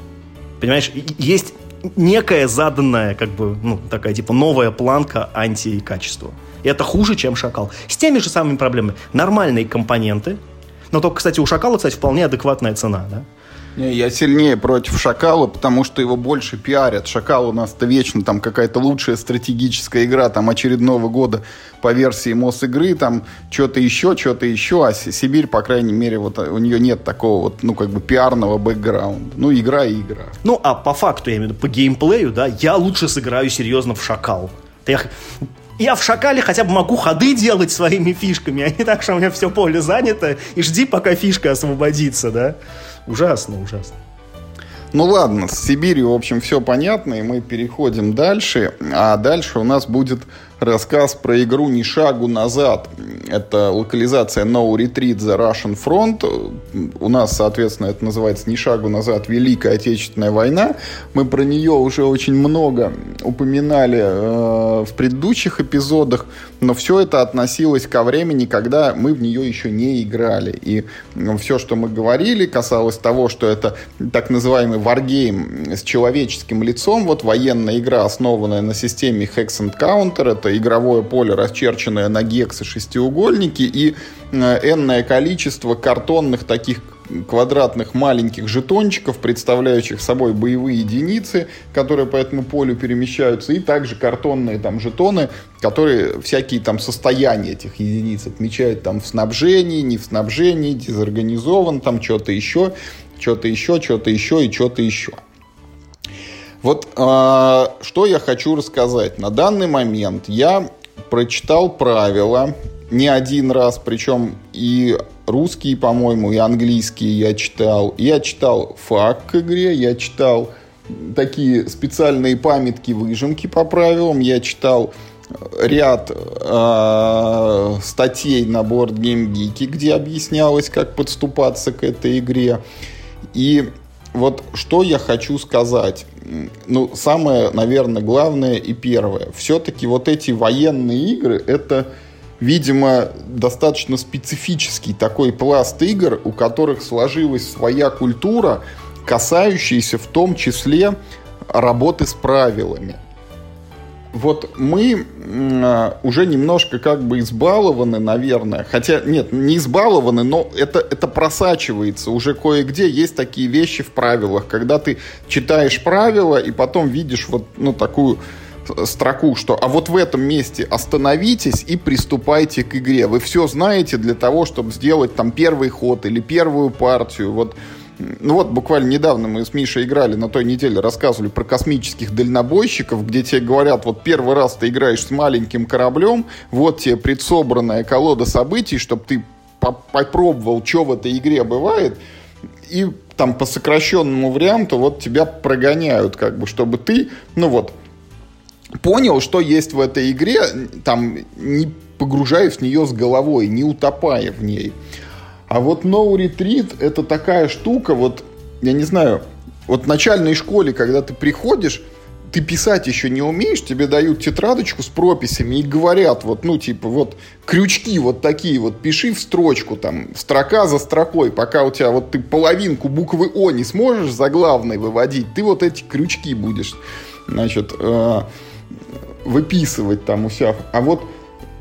Speaker 2: Понимаешь, есть некая заданная, как бы, ну, такая, типа, новая планка антикачества. И это хуже, чем «Шакал». С теми же самыми проблемами. Нормальные компоненты, но только, кстати, у «Шакала», кстати, вполне адекватная цена, да?
Speaker 1: Я сильнее против Шакала, потому что его больше пиарят. Шакал у нас-то вечно там какая-то лучшая стратегическая игра там очередного года по версии МОС игры, там что-то еще, что-то еще, а Сибирь, по крайней мере, вот у нее нет такого вот, ну, как бы пиарного бэкграунда. Ну, игра и игра.
Speaker 2: Ну, а по факту, я имею в виду, по геймплею, да, я лучше сыграю серьезно в Шакал. Я, я в Шакале хотя бы могу ходы делать своими фишками, а не так, что у меня все поле занято, и жди, пока фишка освободится, да. Ужасно, ужасно.
Speaker 1: Ну ладно, с Сибирью, в общем, все понятно, и мы переходим дальше. А дальше у нас будет рассказ про игру «Ни шагу назад». Это локализация No Retreat the Russian Front. У нас, соответственно, это называется «Ни шагу назад. Великая Отечественная война». Мы про нее уже очень много упоминали э, в предыдущих эпизодах, но все это относилось ко времени, когда мы в нее еще не играли. И все, что мы говорили, касалось того, что это так называемый wargame с человеческим лицом, вот военная игра, основанная на системе Hex and Counter, это игровое поле, расчерченное на гексы шестиугольники и энное количество картонных таких квадратных маленьких жетончиков, представляющих собой боевые единицы, которые по этому полю перемещаются, и также картонные там жетоны, которые всякие там состояния этих единиц отмечают там в снабжении, не в снабжении, дезорганизован, там что-то еще, что-то еще, что-то еще и что-то еще. Вот э, что я хочу рассказать. На данный момент я прочитал правила не один раз, причем и русские, по-моему, и английские я читал. Я читал факт к игре, я читал такие специальные памятки, выжимки по правилам, я читал ряд э, статей на Board Game Geek, где объяснялось, как подступаться к этой игре. И вот что я хочу сказать. Ну, самое, наверное, главное и первое. Все-таки вот эти военные игры, это видимо, достаточно специфический такой пласт игр, у которых сложилась своя культура, касающаяся в том числе работы с правилами. Вот мы э, уже немножко как бы избалованы, наверное. Хотя, нет, не избалованы, но это, это просачивается. Уже кое-где есть такие вещи в правилах. Когда ты читаешь правила и потом видишь вот ну, такую строку, что а вот в этом месте остановитесь и приступайте к игре. Вы все знаете для того, чтобы сделать там первый ход или первую партию. Вот ну вот, буквально недавно мы с Мишей играли, на той неделе рассказывали про космических дальнобойщиков, где тебе говорят, вот первый раз ты играешь с маленьким кораблем, вот тебе предсобранная колода событий, чтобы ты попробовал, что в этой игре бывает, и там по сокращенному варианту вот тебя прогоняют, как бы, чтобы ты, ну вот, понял, что есть в этой игре, там, не погружаясь в нее с головой, не утопая в ней. А вот No это такая штука, вот, я не знаю, вот в начальной школе, когда ты приходишь, ты писать еще не умеешь, тебе дают тетрадочку с прописями и говорят, вот, ну, типа, вот, крючки вот такие вот, пиши в строчку, там, строка за строкой, пока у тебя вот ты половинку буквы О не сможешь заглавной выводить, ты вот эти крючки будешь, значит, э, выписывать там у себя. А вот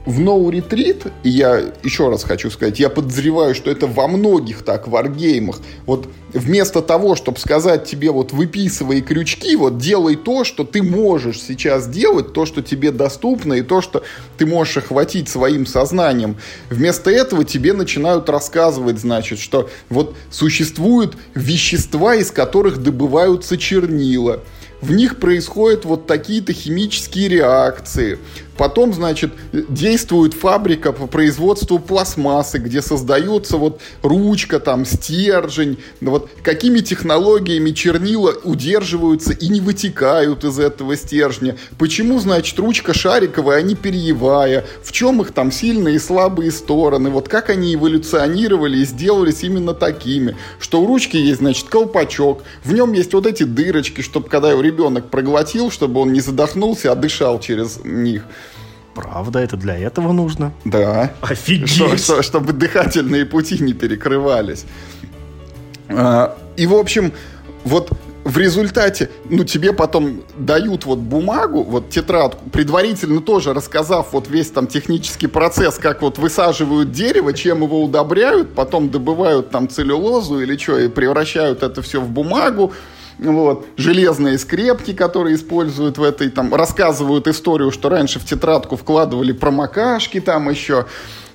Speaker 1: в No Retreat, и я еще раз хочу сказать, я подозреваю, что это во многих так варгеймах, вот вместо того, чтобы сказать тебе вот выписывай крючки, вот делай то, что ты можешь сейчас делать, то, что тебе доступно, и то, что ты можешь охватить своим сознанием. Вместо этого тебе начинают рассказывать, значит, что вот существуют вещества, из которых добываются чернила, в них происходят вот такие-то химические реакции. Потом, значит, действует фабрика по производству пластмассы, где создается вот ручка, там, стержень. Вот какими технологиями чернила удерживаются и не вытекают из этого стержня. Почему, значит, ручка шариковая, а не перьевая? В чем их там сильные и слабые стороны? Вот как они эволюционировали и сделались именно такими? Что у ручки есть, значит, колпачок, в нем есть вот эти дырочки, чтобы когда его ребенок проглотил, чтобы он не задохнулся, а дышал через них.
Speaker 2: Правда, это для этого нужно?
Speaker 1: Да.
Speaker 2: Офигеть!
Speaker 1: Что, что, чтобы дыхательные пути не перекрывались. А, и, в общем, вот в результате, ну, тебе потом дают вот бумагу, вот тетрадку, предварительно тоже рассказав вот весь там технический процесс, как вот высаживают дерево, чем его удобряют, потом добывают там целлюлозу или что, и превращают это все в бумагу, вот, железные скрепки, которые используют в этой, там, рассказывают историю, что раньше в тетрадку вкладывали промокашки там еще,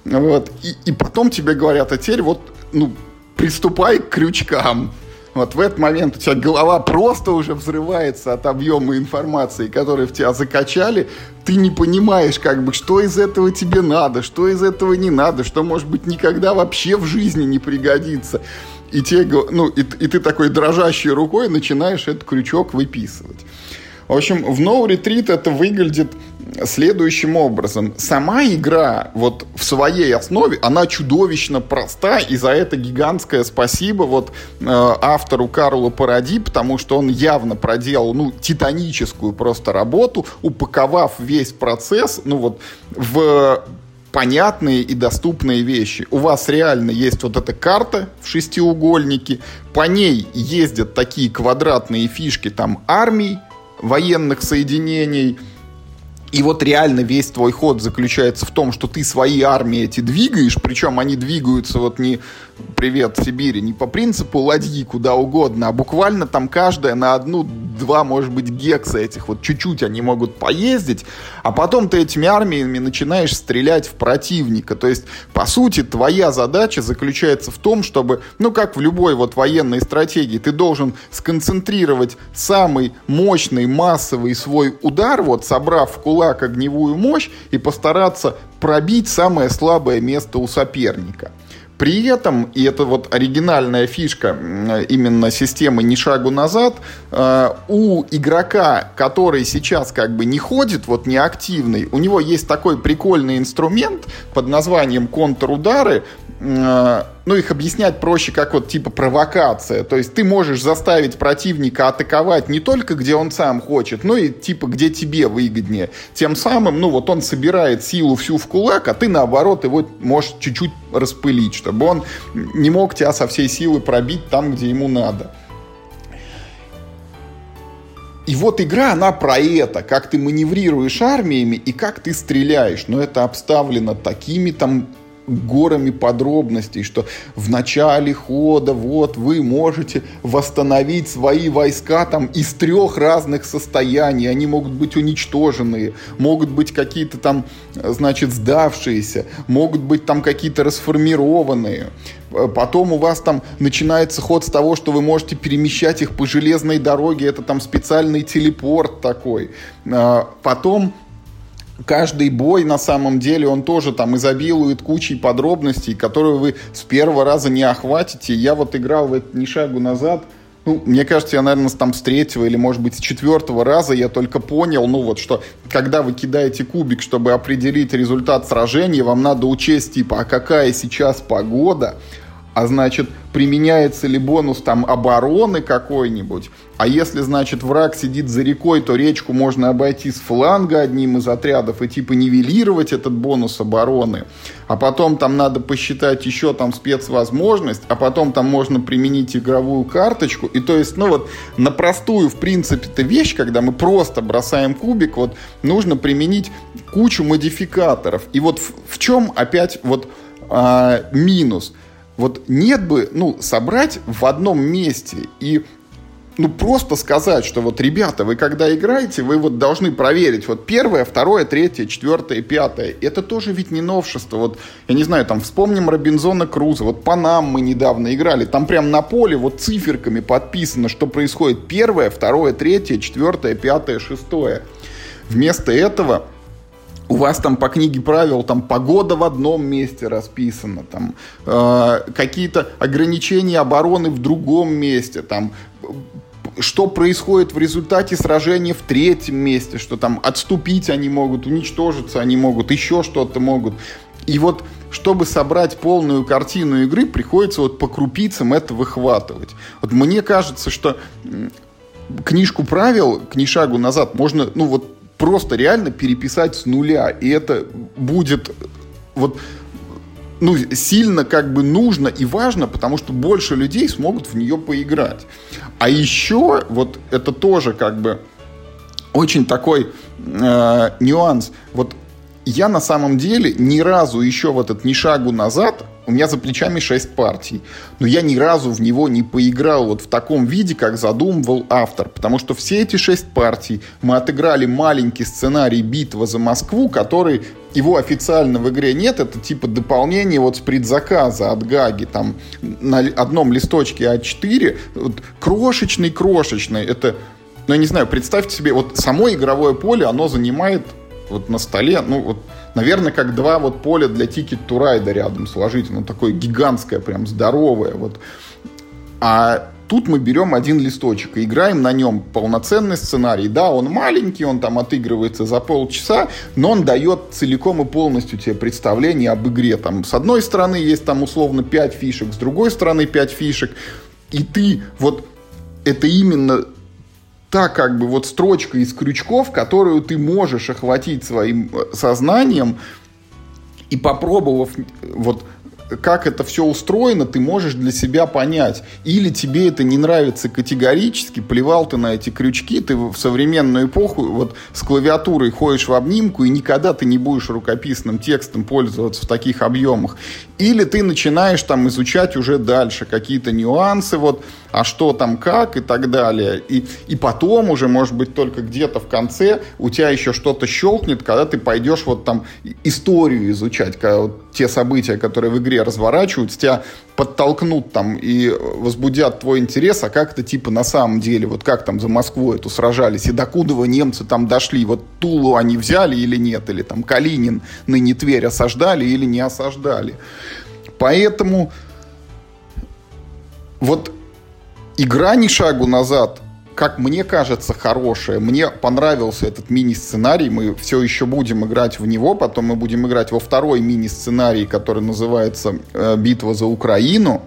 Speaker 1: вот, и, и потом тебе говорят, а теперь вот, ну, приступай к крючкам. Вот в этот момент у тебя голова просто уже взрывается от объема информации, которые в тебя закачали. Ты не понимаешь, как бы, что из этого тебе надо, что из этого не надо, что, может быть, никогда вообще в жизни не пригодится и, те, ну, и, и ты такой дрожащей рукой начинаешь этот крючок выписывать. В общем, в No Retreat это выглядит следующим образом. Сама игра вот в своей основе, она чудовищно проста, и за это гигантское спасибо вот э, автору Карлу Паради, потому что он явно проделал, ну, титаническую просто работу, упаковав весь процесс, ну, вот в понятные и доступные вещи. У вас реально есть вот эта карта в шестиугольнике, по ней ездят такие квадратные фишки там армий, военных соединений, И вот реально весь твой ход заключается в том, что ты свои армии эти двигаешь, причем они двигаются вот не привет Сибири, не по принципу ладьи куда угодно, а буквально там каждая на одну, два, может быть, гекса этих вот чуть-чуть они могут поездить, а потом ты этими армиями начинаешь стрелять в противника. То есть, по сути, твоя задача заключается в том, чтобы, ну, как в любой вот военной стратегии, ты должен сконцентрировать самый мощный, массовый свой удар, вот собрав в кулак огневую мощь и постараться пробить самое слабое место у соперника. При этом, и это вот оригинальная фишка именно системы «Ни шагу назад», э, у игрока, который сейчас как бы не ходит, вот не активный, у него есть такой прикольный инструмент под названием контрудары, ну, их объяснять проще, как вот типа провокация. То есть ты можешь заставить противника атаковать не только где он сам хочет, но и типа где тебе выгоднее. Тем самым, ну, вот он собирает силу всю в кулак, а ты наоборот его можешь чуть-чуть распылить, чтобы он не мог тебя со всей силы пробить там, где ему надо. И вот игра, она про это, как ты маневрируешь армиями и как ты стреляешь. Но это обставлено такими там горами подробностей, что в начале хода вот вы можете восстановить свои войска там из трех разных состояний. Они могут быть уничтоженные, могут быть какие-то там, значит, сдавшиеся, могут быть там какие-то расформированные. Потом у вас там начинается ход с того, что вы можете перемещать их по железной дороге. Это там специальный телепорт такой. А, потом каждый бой на самом деле, он тоже там изобилует кучей подробностей, которые вы с первого раза не охватите. Я вот играл в это ни шагу назад, ну, мне кажется, я, наверное, там с третьего или, может быть, с четвертого раза я только понял, ну вот, что когда вы кидаете кубик, чтобы определить результат сражения, вам надо учесть, типа, а какая сейчас погода, а значит, применяется ли бонус там обороны какой-нибудь, а если, значит, враг сидит за рекой, то речку можно обойти с фланга одним из отрядов и типа нивелировать этот бонус обороны, а потом там надо посчитать еще там спецвозможность, а потом там можно применить игровую карточку, и то есть, ну вот, на простую, в принципе-то вещь, когда мы просто бросаем кубик, вот, нужно применить кучу модификаторов, и вот в, в чем опять вот а, минус – вот нет бы, ну, собрать в одном месте и ну, просто сказать, что вот, ребята, вы когда играете, вы вот должны проверить вот первое, второе, третье, четвертое, пятое. Это тоже ведь не новшество. Вот, я не знаю, там, вспомним Робинзона Круза. Вот по нам мы недавно играли. Там прям на поле вот циферками подписано, что происходит первое, второе, третье, четвертое, пятое, шестое. Вместо этого у вас там по книге правил там погода в одном месте расписана, там э, какие-то ограничения обороны в другом месте, там что происходит в результате сражения в третьем месте, что там отступить они могут, уничтожиться они могут, еще что-то могут. И вот, чтобы собрать полную картину игры, приходится вот по крупицам это выхватывать. Вот мне кажется, что книжку правил, к шагу назад, можно, ну вот просто реально переписать с нуля. И это будет вот ну, сильно как бы нужно и важно, потому что больше людей смогут в нее поиграть. А еще, вот это тоже как бы очень такой э, нюанс. Вот я на самом деле ни разу еще в этот ни шагу назад у меня за плечами 6 партий. Но я ни разу в него не поиграл вот в таком виде, как задумывал автор. Потому что все эти 6 партий мы отыграли маленький сценарий «Битва за Москву», который его официально в игре нет, это типа дополнение вот с предзаказа от Гаги, там на одном листочке А4, вот, крошечный-крошечный, это, ну я не знаю, представьте себе, вот само игровое поле, оно занимает вот на столе, ну вот Наверное, как два вот поля для Ticket to Ride рядом сложить. Оно такое гигантское, прям здоровое. Вот. А тут мы берем один листочек и играем на нем полноценный сценарий. Да, он маленький, он там отыгрывается за полчаса, но он дает целиком и полностью тебе представление об игре. Там, с одной стороны есть там условно 5 фишек, с другой стороны 5 фишек. И ты вот это именно та как бы вот строчка из крючков, которую ты можешь охватить своим э, сознанием и попробовав вот как это все устроено, ты можешь для себя понять. Или тебе это не нравится категорически, плевал ты на эти крючки, ты в современную эпоху вот с клавиатурой ходишь в обнимку, и никогда ты не будешь рукописным текстом пользоваться в таких объемах. Или ты начинаешь там изучать уже дальше какие-то нюансы, вот, а что там как и так далее. И, и потом уже, может быть, только где-то в конце у тебя еще что-то щелкнет, когда ты пойдешь вот там историю изучать, когда вот те события, которые в игре разворачиваются, тебя подтолкнут там и возбудят твой интерес, а как это типа на самом деле, вот как там за Москву эту сражались, и докуда немцы там дошли, вот Тулу они взяли или нет, или там Калинин, ныне Тверь осаждали или не осаждали. Поэтому вот игра ни шагу назад как мне кажется, хорошая. Мне понравился этот мини-сценарий. Мы все еще будем играть в него. Потом мы будем играть во второй мини-сценарий, который называется э, «Битва за Украину».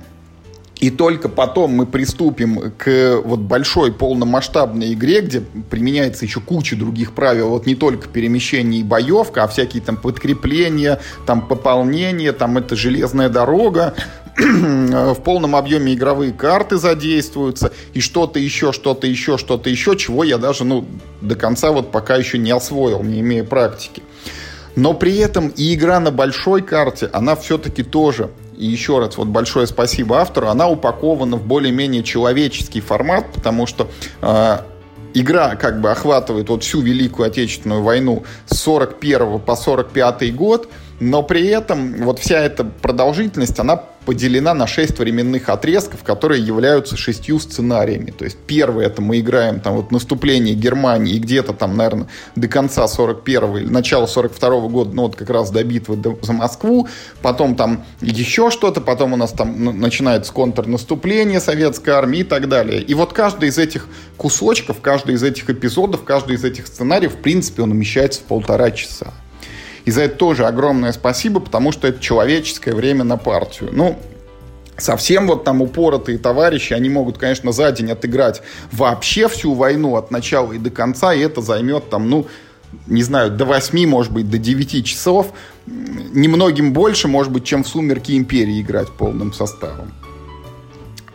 Speaker 1: И только потом мы приступим к вот большой полномасштабной игре, где применяется еще куча других правил, вот не только перемещение и боевка, а всякие там подкрепления, там пополнение, там это железная дорога, в полном объеме игровые карты задействуются, и что-то еще, что-то еще, что-то еще, чего я даже, ну, до конца вот пока еще не освоил, не имея практики. Но при этом и игра на большой карте, она все-таки тоже и еще раз вот большое спасибо автору, она упакована в более-менее человеческий формат, потому что э, игра как бы охватывает вот всю Великую Отечественную войну с 41 по 45 год, но при этом вот вся эта продолжительность, она поделена на шесть временных отрезков, которые являются шестью сценариями. То есть первый это мы играем там вот наступление Германии где-то там, наверное, до конца 41-го или начала 42-го года, ну вот как раз до битвы за Москву. Потом там еще что-то, потом у нас там начинается контрнаступление советской армии и так далее. И вот каждый из этих кусочков, каждый из этих эпизодов, каждый из этих сценариев, в принципе, он умещается в полтора часа. И за это тоже огромное спасибо, потому что это человеческое время на партию. Ну, совсем вот там упоротые товарищи, они могут, конечно, за день отыграть вообще всю войну от начала и до конца, и это займет там, ну, не знаю, до 8, может быть, до 9 часов. Немногим больше, может быть, чем в «Сумерки Империи» играть полным составом.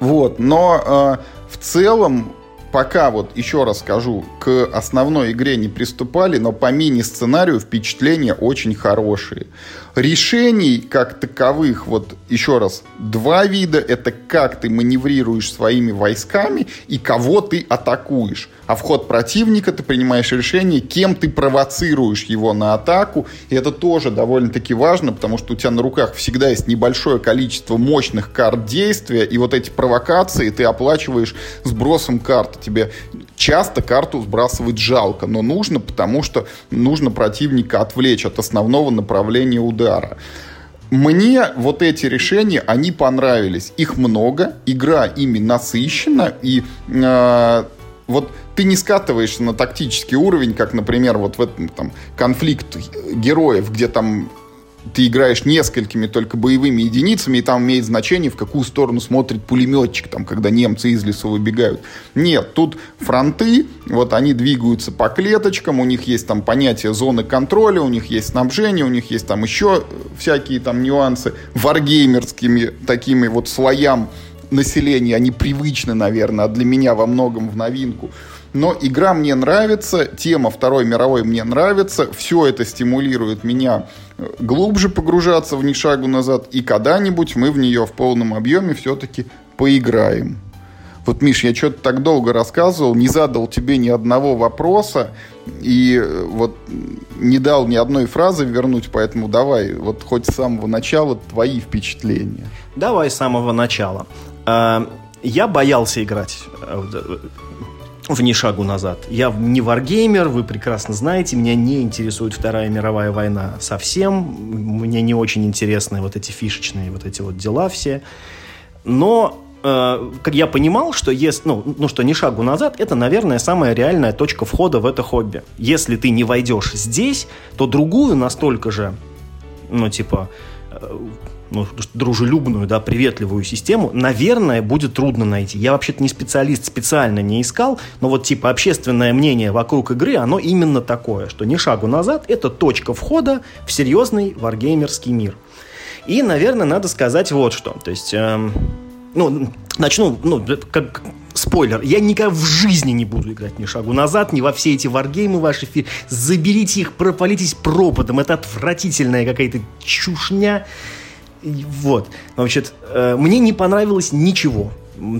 Speaker 1: Вот, но э, в целом пока вот еще раз скажу, к основной игре не приступали, но по мини-сценарию впечатления очень хорошие. Решений как таковых, вот еще раз, два вида. Это как ты маневрируешь своими войсками и кого ты атакуешь. А в ход противника ты принимаешь решение, кем ты провоцируешь его на атаку. И это тоже довольно-таки важно, потому что у тебя на руках всегда есть небольшое количество мощных карт действия, и вот эти провокации ты оплачиваешь сбросом карты. Тебе часто карту сбрасывать жалко, но нужно, потому что нужно противника отвлечь от основного направления удара. Мне вот эти решения, они понравились. Их много, игра ими насыщена, и э, вот ты не скатываешься на тактический уровень, как, например, вот в этом там конфликт героев, где там ты играешь несколькими только боевыми единицами, и там имеет значение, в какую сторону смотрит пулеметчик, там, когда немцы из лесу выбегают. Нет, тут фронты, вот они двигаются по клеточкам, у них есть там понятие зоны контроля, у них есть снабжение, у них есть там еще всякие там нюансы варгеймерскими такими вот слоям населения, они привычны, наверное, а для меня во многом в новинку. Но игра мне нравится, тема Второй мировой мне нравится, все это стимулирует меня э, глубже погружаться в ни шагу назад, и когда-нибудь мы в нее в полном объеме все-таки поиграем. Вот, Миш, я что-то так долго рассказывал, не задал тебе ни одного вопроса, и э, вот не дал ни одной фразы вернуть, поэтому давай, вот хоть с самого начала твои впечатления.
Speaker 2: Давай с самого начала. А, я боялся играть в ни шагу назад. Я не варгеймер, вы прекрасно знаете, меня не интересует Вторая мировая война совсем. Мне не очень интересны вот эти фишечные вот эти вот дела все. Но э, я понимал, что есть, ну, ну что ни шагу назад, это, наверное, самая реальная точка входа в это хобби. Если ты не войдешь здесь, то другую настолько же, ну, типа, э, ну, дружелюбную, да, приветливую систему, наверное, будет трудно найти. Я вообще-то не специалист, специально не искал, но вот типа общественное мнение вокруг игры, оно именно такое, что ни шагу назад, это точка входа в серьезный варгеймерский мир. И, наверное, надо сказать вот что. То есть, эм, ну, начну, ну, как спойлер, я никогда в жизни не буду играть ни шагу назад, ни во все эти варгеймы ваши. Заберите их, пропалитесь пропадом. Это отвратительная какая-то чушня. Вот. Значит, э, мне не понравилось ничего.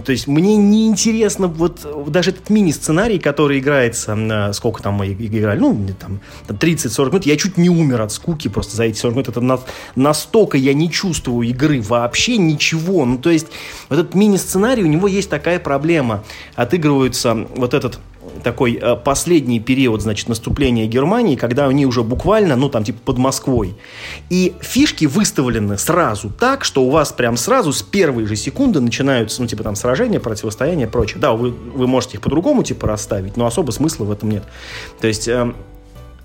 Speaker 2: То есть мне не интересно вот даже этот мини-сценарий, который играется, на, сколько там мы играли, ну, там, 30-40 минут, я чуть не умер от скуки просто за эти 40 минут. Это на, настолько я не чувствую игры вообще, ничего. Ну, то есть вот этот мини-сценарий, у него есть такая проблема. Отыгрывается вот этот такой э, последний период, значит, наступления Германии, когда они уже буквально, ну, там, типа, под Москвой. И фишки выставлены сразу так, что у вас прям сразу с первой же секунды начинаются, ну, типа, там, сражения, противостояния прочее. Да, вы, вы можете их по-другому, типа, расставить, но особо смысла в этом нет. То есть, э,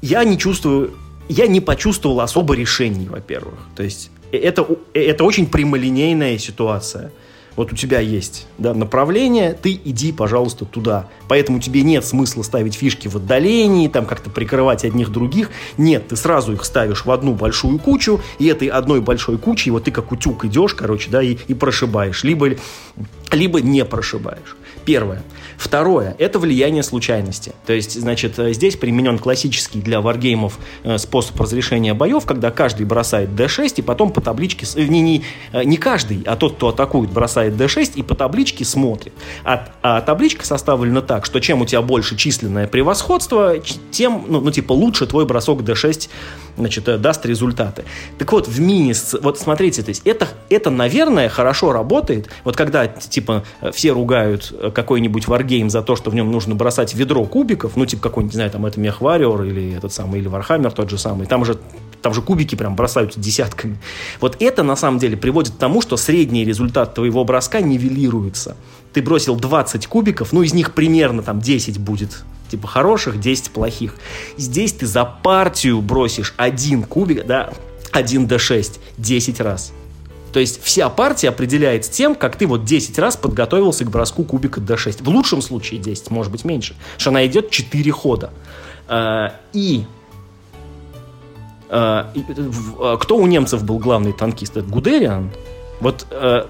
Speaker 2: я не чувствую, я не почувствовал особо решений, во-первых. То есть, э, это, э, это очень прямолинейная ситуация вот у тебя есть да, направление, ты иди, пожалуйста, туда. Поэтому тебе нет смысла ставить фишки в отдалении, там как-то прикрывать одних других. Нет, ты сразу их ставишь в одну большую кучу, и этой одной большой кучей вот ты как утюг идешь, короче, да, и, и прошибаешь. Либо, либо не прошибаешь. Первое. Второе – это влияние случайности. То есть, значит, э, здесь применен классический для варгеймов э, способ разрешения боев, когда каждый бросает D6 и потом по табличке, э, не, не, не каждый, а тот, кто атакует, бросает D6 и по табличке смотрит. А, а табличка составлена так, что чем у тебя больше численное превосходство, тем, ну, ну типа, лучше твой бросок D6 значит, даст результаты. Так вот, в мини, вот смотрите, то есть это, это, наверное, хорошо работает. Вот когда, типа, все ругают какой-нибудь варгейм, за то, что в нем нужно бросать ведро кубиков, ну, типа какой-нибудь, не знаю, там, это MechWarrior или этот самый, или Warhammer тот же самый, там же там же кубики прям бросаются десятками. Вот это на самом деле приводит к тому, что средний результат твоего броска нивелируется. Ты бросил 20 кубиков, ну из них примерно там 10 будет типа хороших, 10 плохих. Здесь ты за партию бросишь один кубик, да, 1 d6 10 раз. То есть вся партия определяется тем, как ты вот 10 раз подготовился к броску кубика d6. В лучшем случае 10, может быть меньше. Что она идет 4 хода. А, и а, а, кто у немцев был главный танкист? Это Гудериан. Вот э,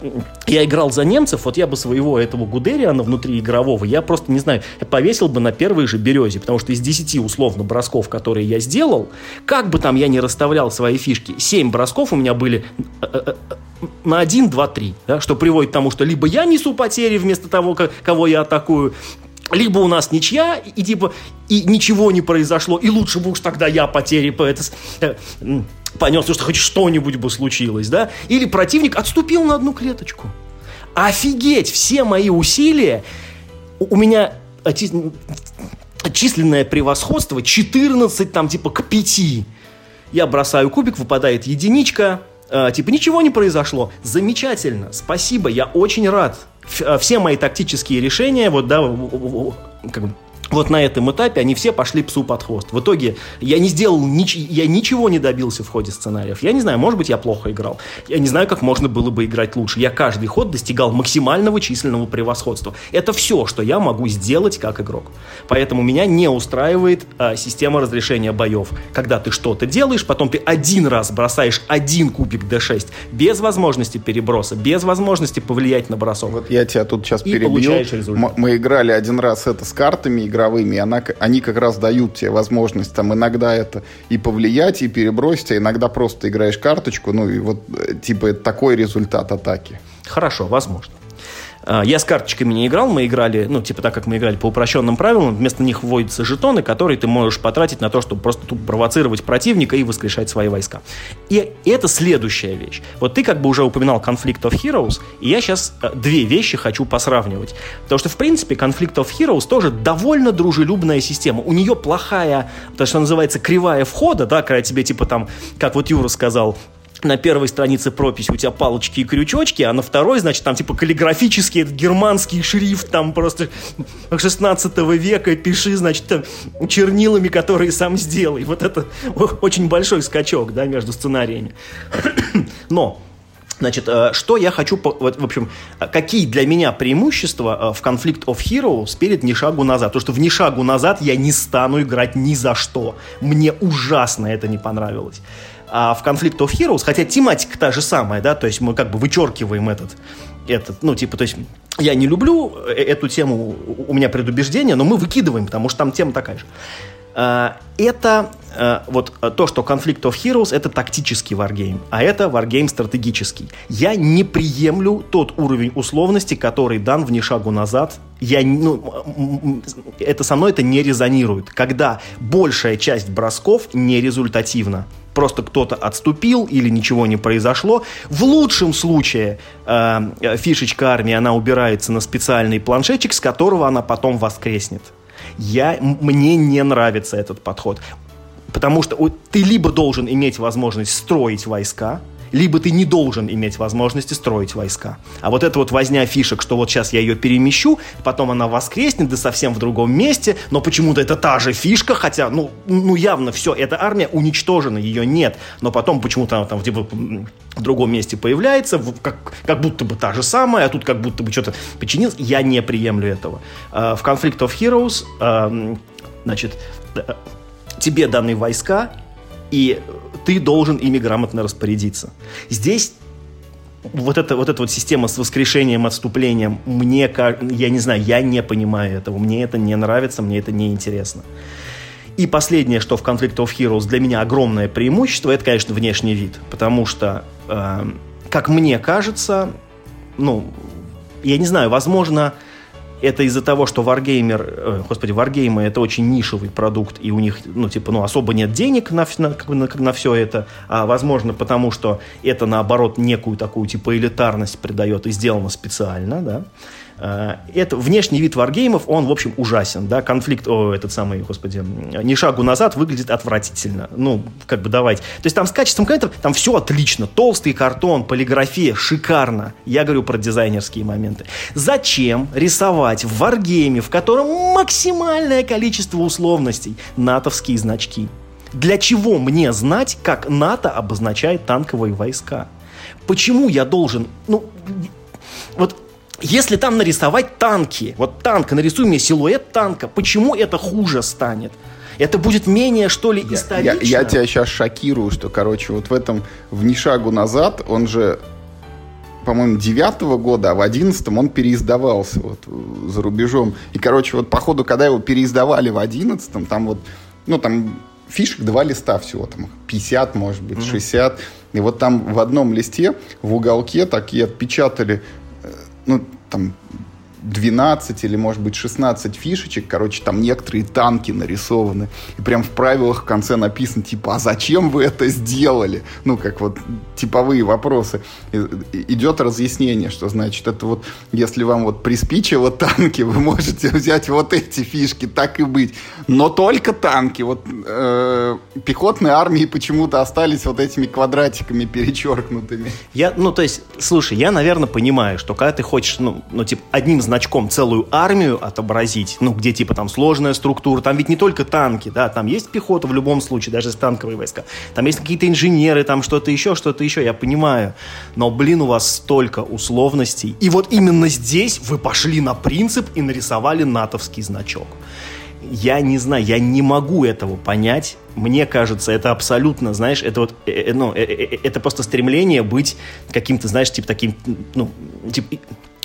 Speaker 2: я играл за немцев, вот я бы своего этого Гудериана внутри игрового, я просто, не знаю, повесил бы на первой же березе, потому что из 10 условно бросков, которые я сделал, как бы там я не расставлял свои фишки, 7 бросков у меня были э, э, на 1, 2, 3, да, что приводит к тому, что либо я несу потери вместо того, как, кого я атакую, либо у нас ничья, и типа, и ничего не произошло, и лучше бы уж тогда я потери по это, понес, что хоть что-нибудь бы случилось, да? Или противник отступил на одну клеточку. Офигеть, все мои усилия, у меня численное превосходство 14 там типа к 5. Я бросаю кубик, выпадает единичка, э, типа ничего не произошло. Замечательно, спасибо, я очень рад. Э, все мои тактические решения, вот, да, как бы, вот на этом этапе они все пошли псу под хвост. В итоге я не сделал, нич- я ничего не добился в ходе сценариев. Я не знаю, может быть, я плохо играл. Я не знаю, как можно было бы играть лучше. Я каждый ход достигал максимального численного превосходства. Это все, что я могу сделать как игрок. Поэтому меня не устраивает а, система разрешения боев. Когда ты что-то делаешь, потом ты один раз бросаешь один кубик D6 без возможности переброса, без возможности повлиять на бросок.
Speaker 1: Вот я тебя тут сейчас перебью. Мы играли один раз это с картами, играли игровыми, она, они как раз дают тебе возможность там иногда это и повлиять, и перебросить, а иногда просто играешь карточку, ну и вот э, типа такой результат атаки.
Speaker 2: Хорошо, возможно. А, я с карточками не играл, мы играли, ну, типа так, как мы играли по упрощенным правилам, вместо них вводятся жетоны, которые ты можешь потратить на то, чтобы просто тут провоцировать противника и воскрешать свои войска. И это следующая вещь. Вот ты как бы уже упоминал Conflict of Heroes, и я сейчас э, две вещи хочу посравнивать. Потому что, в принципе, Conflict of Heroes тоже довольно дружелюбная система. У нее плохая, то, что называется, кривая входа, да, когда тебе, типа, там, как вот Юра сказал, на первой странице прописи у тебя палочки и крючочки, а на второй, значит, там типа каллиграфический этот германский шрифт, там просто 16 века, пиши, значит, там, чернилами, которые сам сделай. Вот это очень большой скачок, да, между сценариями. Но Значит, э, что я хочу, в общем, какие для меня преимущества э, в Conflict of Heroes перед «Ни шагу назад»? То, что в «Ни шагу назад» я не стану играть ни за что. Мне ужасно это не понравилось. А в Conflict of Heroes, хотя тематика та же самая, да, то есть мы как бы вычеркиваем этот, этот, ну, типа, то есть я не люблю э, эту тему, у меня предубеждение, но мы выкидываем, потому что там тема такая же. А, это а, вот то, что Conflict of Heroes это тактический варгейм, а это варгейм стратегический. Я не приемлю тот уровень условности, который дан в «Ни шагу назад». Я, ну, это со мной это не резонирует, когда большая часть бросков не результативна просто кто-то отступил или ничего не произошло. В лучшем случае э, фишечка армии, она убирается на специальный планшетчик, с которого она потом воскреснет. Я, мне не нравится этот подход. Потому что ты либо должен иметь возможность строить войска, либо ты не должен иметь возможности строить войска. А вот эта вот возня фишек, что вот сейчас я ее перемещу, потом она воскреснет, да совсем в другом месте, но почему-то это та же фишка, хотя, ну, ну явно все, эта армия уничтожена, ее нет, но потом почему-то она там типа, в другом месте появляется, как, как будто бы та же самая, а тут как будто бы что-то починилось. Я не приемлю этого. А, в Conflict of Heroes, значит, э, тебе даны войска, и ты должен ими грамотно распорядиться. Здесь вот эта вот эта вот система с воскрешением, отступлением, мне, я не знаю, я не понимаю этого, мне это не нравится, мне это не интересно. И последнее, что в Conflict of Heroes для меня огромное преимущество, это, конечно, внешний вид, потому что, э, как мне кажется, ну, я не знаю, возможно, это из-за того, что Wargamer, э, господи, Wargame это очень нишевый продукт, и у них, ну, типа, ну, особо нет денег на, на, на, на все это, а возможно потому, что это, наоборот, некую такую, типа, элитарность придает и сделано специально, да, это внешний вид варгеймов, он, в общем, ужасен, да, конфликт, о, этот самый, господи, ни шагу назад выглядит отвратительно, ну, как бы давайте. То есть там с качеством контента, там все отлично, толстый картон, полиграфия, шикарно. Я говорю про дизайнерские моменты. Зачем рисовать в варгейме, в котором максимальное количество условностей, натовские значки? Для чего мне знать, как НАТО обозначает танковые войска? Почему я должен, ну, вот если там нарисовать танки, вот танк, нарисуй мне силуэт танка, почему это хуже станет? Это будет менее, что ли, исторично?
Speaker 1: Я, я, я тебя сейчас шокирую, что, короче, вот в этом «В ни шагу назад» он же по-моему, девятого года, а в одиннадцатом он переиздавался вот за рубежом. И, короче, вот по ходу, когда его переиздавали в одиннадцатом, там вот, ну, там фишек два листа всего, там 50, может быть, 60. И вот там в одном листе в уголке такие отпечатали ну, там, 12 или, может быть, 16 фишечек, короче, там некоторые танки нарисованы, и прям в правилах в конце написано, типа, а зачем вы это сделали? Ну, как вот типовые вопросы. И, идет разъяснение, что, значит, это вот, если вам вот приспичило танки, вы можете взять вот эти фишки, так и быть. Но только танки. Вот э, пехотные армии почему-то остались вот этими квадратиками перечеркнутыми.
Speaker 2: Я, ну, то есть, слушай, я, наверное, понимаю, что когда ты хочешь, ну, ну типа, одним значком целую армию отобразить, ну, где типа там сложная структура, там ведь не только танки, да, там есть пехота в любом случае, даже танковые войска, там есть какие-то инженеры, там что-то еще, что-то еще, я понимаю, но, блин, у вас столько условностей, и вот именно здесь вы пошли на принцип и нарисовали натовский значок. Я не знаю, я не могу этого понять. Мне кажется, это абсолютно, знаешь, это вот, э, э ну, э, это просто стремление быть каким-то, знаешь, типа таким, ну, типа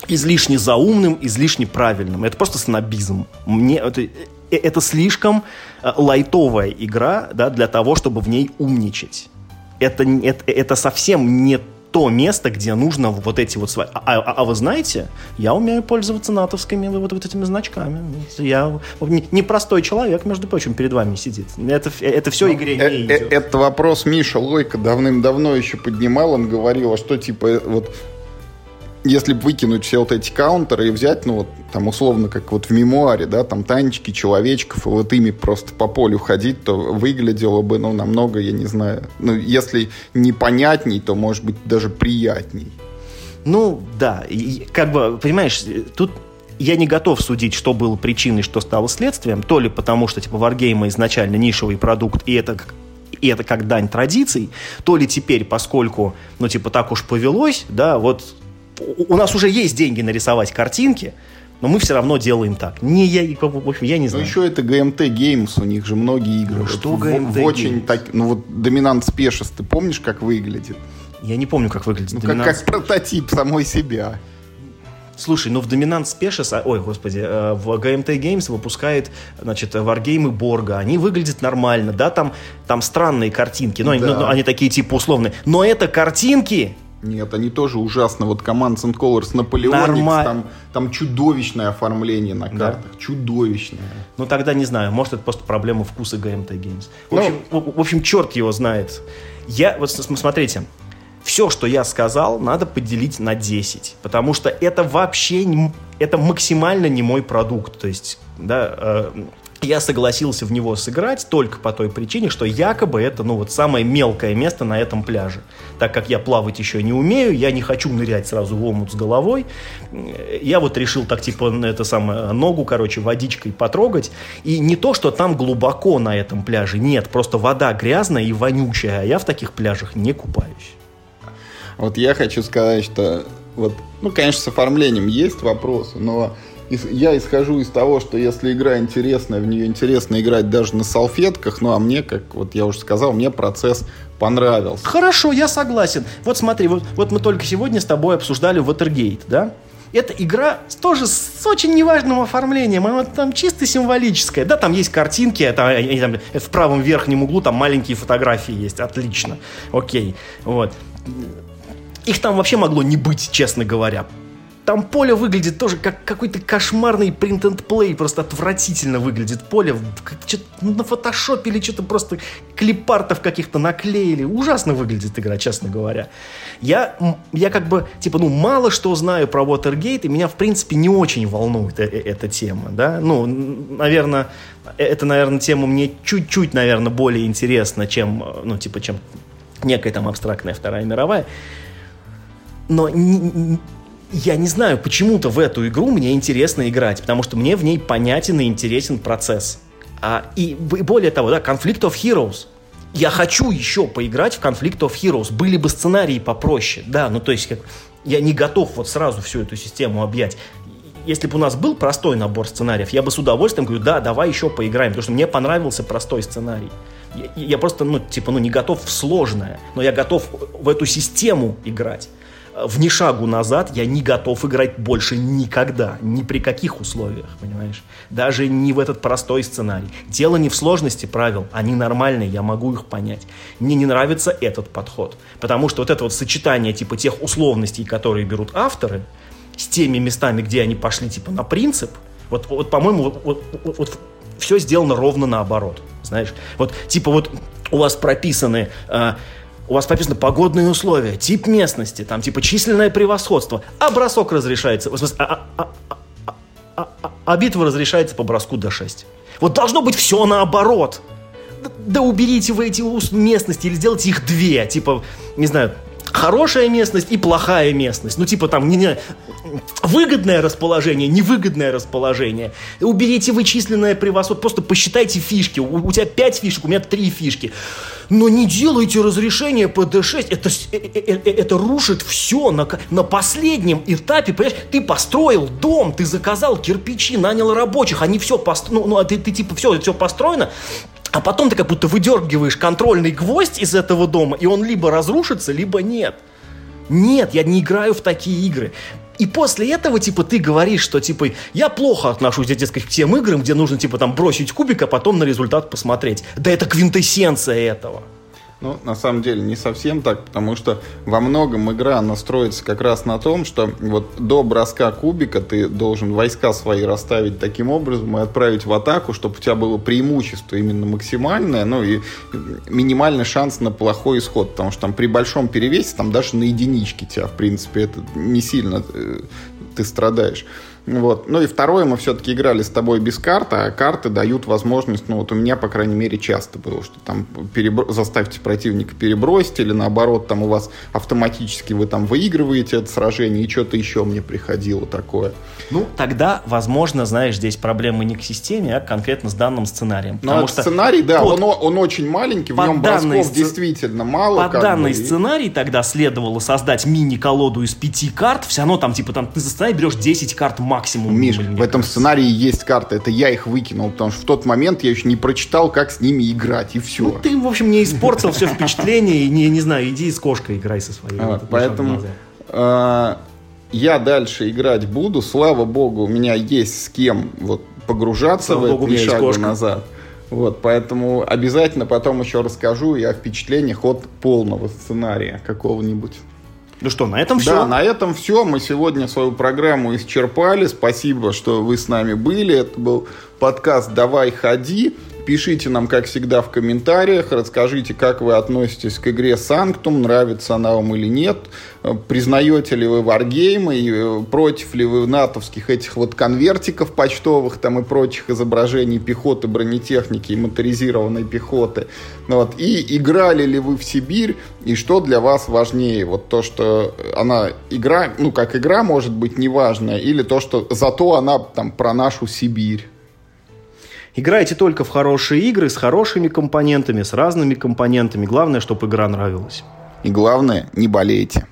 Speaker 2: излишне заумным, излишне правильным. Это просто снобизм. Мне это, э, это слишком э, лайтовая игра да, для того, чтобы в ней умничать. Это, это, это совсем не то место, где нужно вот эти вот свои... А, а, а вы знаете, я умею пользоваться натовскими вот, вот этими значками. Я непростой не человек, между прочим, перед вами сидит. Это, это все ну, игре
Speaker 1: э, не идет. Это вопрос Миша Лойко давным-давно еще поднимал. Он говорил, а что типа вот если выкинуть все вот эти каунтеры и взять, ну вот там условно как вот в мемуаре, да, там танчики, человечков, и вот ими просто по полю ходить, то выглядело бы, ну, намного, я не знаю, ну, если непонятней, то, может быть, даже приятней.
Speaker 2: Ну, да, и, как бы, понимаешь, тут я не готов судить, что было причиной, что стало следствием, то ли потому, что, типа, Wargame изначально нишевый продукт, и это и это как дань традиций, то ли теперь, поскольку, ну, типа, так уж повелось, да, вот у нас уже есть деньги нарисовать картинки, но мы все равно делаем так. Не я, в общем, я не знаю.
Speaker 1: Ну, еще это GMT Games, у них же многие игры. Ну,
Speaker 2: что вот, GMT в,
Speaker 1: в очень так, ну вот Dominant Species, ты помнишь, как выглядит?
Speaker 2: Я не помню, как выглядит
Speaker 1: ну, как, как прототип самой себя.
Speaker 2: Слушай, ну в Dominant Species, а, ой, господи, э, в GMT Games выпускает, значит, варгеймы Борга. Они выглядят нормально, да, там, там странные картинки, но да. они, ну, они такие типа условные. Но это картинки,
Speaker 1: нет, они тоже ужасно. Вот Commands and Colors Наполеоникс, там, там чудовищное оформление на картах. Да. Чудовищное.
Speaker 2: Ну тогда не знаю, может это просто проблема вкуса GMT Games. В общем, ну, в, в общем черт его знает. Я, вот смотрите, все, что я сказал, надо поделить на 10, потому что это вообще, не, это максимально не мой продукт. То есть, да, э, я согласился в него сыграть только по той причине, что якобы это, ну, вот самое мелкое место на этом пляже. Так как я плавать еще не умею, я не хочу нырять сразу в омут с головой, я вот решил так, типа, это самое, ногу, короче, водичкой потрогать. И не то, что там глубоко на этом пляже, нет, просто вода грязная и вонючая, а я в таких пляжах не купаюсь.
Speaker 1: Вот я хочу сказать, что вот, ну, конечно, с оформлением есть вопросы, но я исхожу из того, что если игра интересная, в нее интересно играть даже на салфетках, ну а мне, как вот я уже сказал, мне процесс понравился.
Speaker 2: Хорошо, я согласен. Вот смотри, вот, вот мы только сегодня с тобой обсуждали Watergate, да? Эта игра тоже с очень неважным оформлением, она там чисто символическая. Да, там есть картинки, это, там, это в правом верхнем углу там маленькие фотографии есть, отлично, окей, вот. Их там вообще могло не быть, честно говоря. Там поле выглядит тоже как какой-то кошмарный print-and-play, просто отвратительно выглядит поле. Что-то на фотошопе или что-то просто клипартов каких-то наклеили. Ужасно выглядит игра, честно говоря. Я, я как бы, типа, ну, мало что знаю про Watergate, и меня, в принципе, не очень волнует э, э, эта тема, да. Ну, наверное, э, это, наверное, тема мне чуть-чуть, наверное, более интересна, чем, ну, типа, чем некая там абстрактная Вторая мировая. Но я не знаю, почему-то в эту игру мне интересно играть, потому что мне в ней понятен и интересен процесс. А, и более того, да, Conflict of Heroes. Я хочу еще поиграть в Conflict of Heroes. Были бы сценарии попроще, да, ну то есть как, я не готов вот сразу всю эту систему объять. Если бы у нас был простой набор сценариев, я бы с удовольствием говорю, да, давай еще поиграем, потому что мне понравился простой сценарий. Я, я просто, ну, типа, ну, не готов в сложное, но я готов в эту систему играть в ни шагу назад я не готов играть больше никогда, ни при каких условиях, понимаешь? Даже не в этот простой сценарий. Дело не в сложности правил, они нормальные, я могу их понять. Мне не нравится этот подход, потому что вот это вот сочетание типа тех условностей, которые берут авторы, с теми местами, где они пошли типа на принцип, вот, вот по-моему, вот, вот, вот, вот все сделано ровно наоборот, знаешь? Вот типа вот у вас прописаны... Э, у вас прописано погодные условия, тип местности, там типа численное превосходство, а бросок разрешается, в смысле, а, а, а, а, а, а битва разрешается по броску до 6. Вот должно быть все наоборот. Да, да уберите вы эти местности или сделайте их две, типа, не знаю, хорошая местность и плохая местность. Ну, типа там, не, не, выгодное расположение, невыгодное расположение. Уберите вычисленное превосходство, просто посчитайте фишки. У, у тебя 5 фишек, у меня 3 фишки. Но не делайте разрешение по D6. Это, это, это рушит все на, на последнем этапе. Понимаешь, ты построил дом, ты заказал кирпичи, нанял рабочих, они все построили. Ну, ну, а ты, ты типа все, все построено. А потом ты как будто выдергиваешь контрольный гвоздь из этого дома, и он либо разрушится, либо нет. Нет, я не играю в такие игры. И после этого, типа, ты говоришь, что, типа, я плохо отношусь, дескать, к тем играм, где нужно, типа, там, бросить кубик, а потом на результат посмотреть. Да это квинтэссенция этого.
Speaker 1: Ну, на самом деле, не совсем так, потому что во многом игра настроится как раз на том, что вот до броска кубика ты должен войска свои расставить таким образом и отправить в атаку, чтобы у тебя было преимущество именно максимальное, ну и минимальный шанс на плохой исход, потому что там при большом перевесе, там даже на единичке тебя, в принципе, это не сильно э, ты страдаешь. Вот. Ну и второе, мы все-таки играли с тобой без карты, а карты дают возможность, ну вот у меня, по крайней мере, часто было, что там перебро... заставьте противника перебросить, или наоборот, там у вас автоматически вы там выигрываете это сражение, и что-то еще мне приходило такое.
Speaker 2: Ну, тогда, возможно, знаешь, здесь проблемы не к системе, а конкретно с данным сценарием.
Speaker 1: Ну, что сценарий, да, под... он, он очень маленький, в нем бросков сц... действительно мало.
Speaker 2: Под данный бы, сценарий тогда следовало создать мини-колоду из пяти карт, все равно там, типа, там ты за сценарий берешь 10 карт максимум максимум.
Speaker 1: Миш, в этом сценарии есть карты. Это я их выкинул, потому что в тот момент я еще не прочитал, как с ними играть, и все. Ну,
Speaker 2: ты, в общем, не испортил все впечатление, и, не, не знаю, иди с кошкой играй со своей.
Speaker 1: А, поэтому э, я дальше играть буду. Слава богу, у меня есть с кем вот погружаться Слава в богу, это шагу назад. Вот, поэтому обязательно потом еще расскажу я о впечатлениях от полного сценария какого-нибудь.
Speaker 2: Ну что, на этом все?
Speaker 1: Да, на этом все. Мы сегодня свою программу исчерпали. Спасибо, что вы с нами были. Это был подкаст «Давай, ходи». Пишите нам, как всегда, в комментариях, расскажите, как вы относитесь к игре Sanctum, нравится она вам или нет, признаете ли вы варгеймы, э, против ли вы натовских этих вот конвертиков почтовых там и прочих изображений пехоты, бронетехники и моторизированной пехоты. Вот. И играли ли вы в Сибирь, и что для вас важнее? Вот то, что она игра, ну как игра может быть неважная, или то, что зато она там про нашу Сибирь.
Speaker 2: Играйте только в хорошие игры с хорошими компонентами, с разными компонентами. Главное, чтобы игра нравилась.
Speaker 1: И главное, не болейте.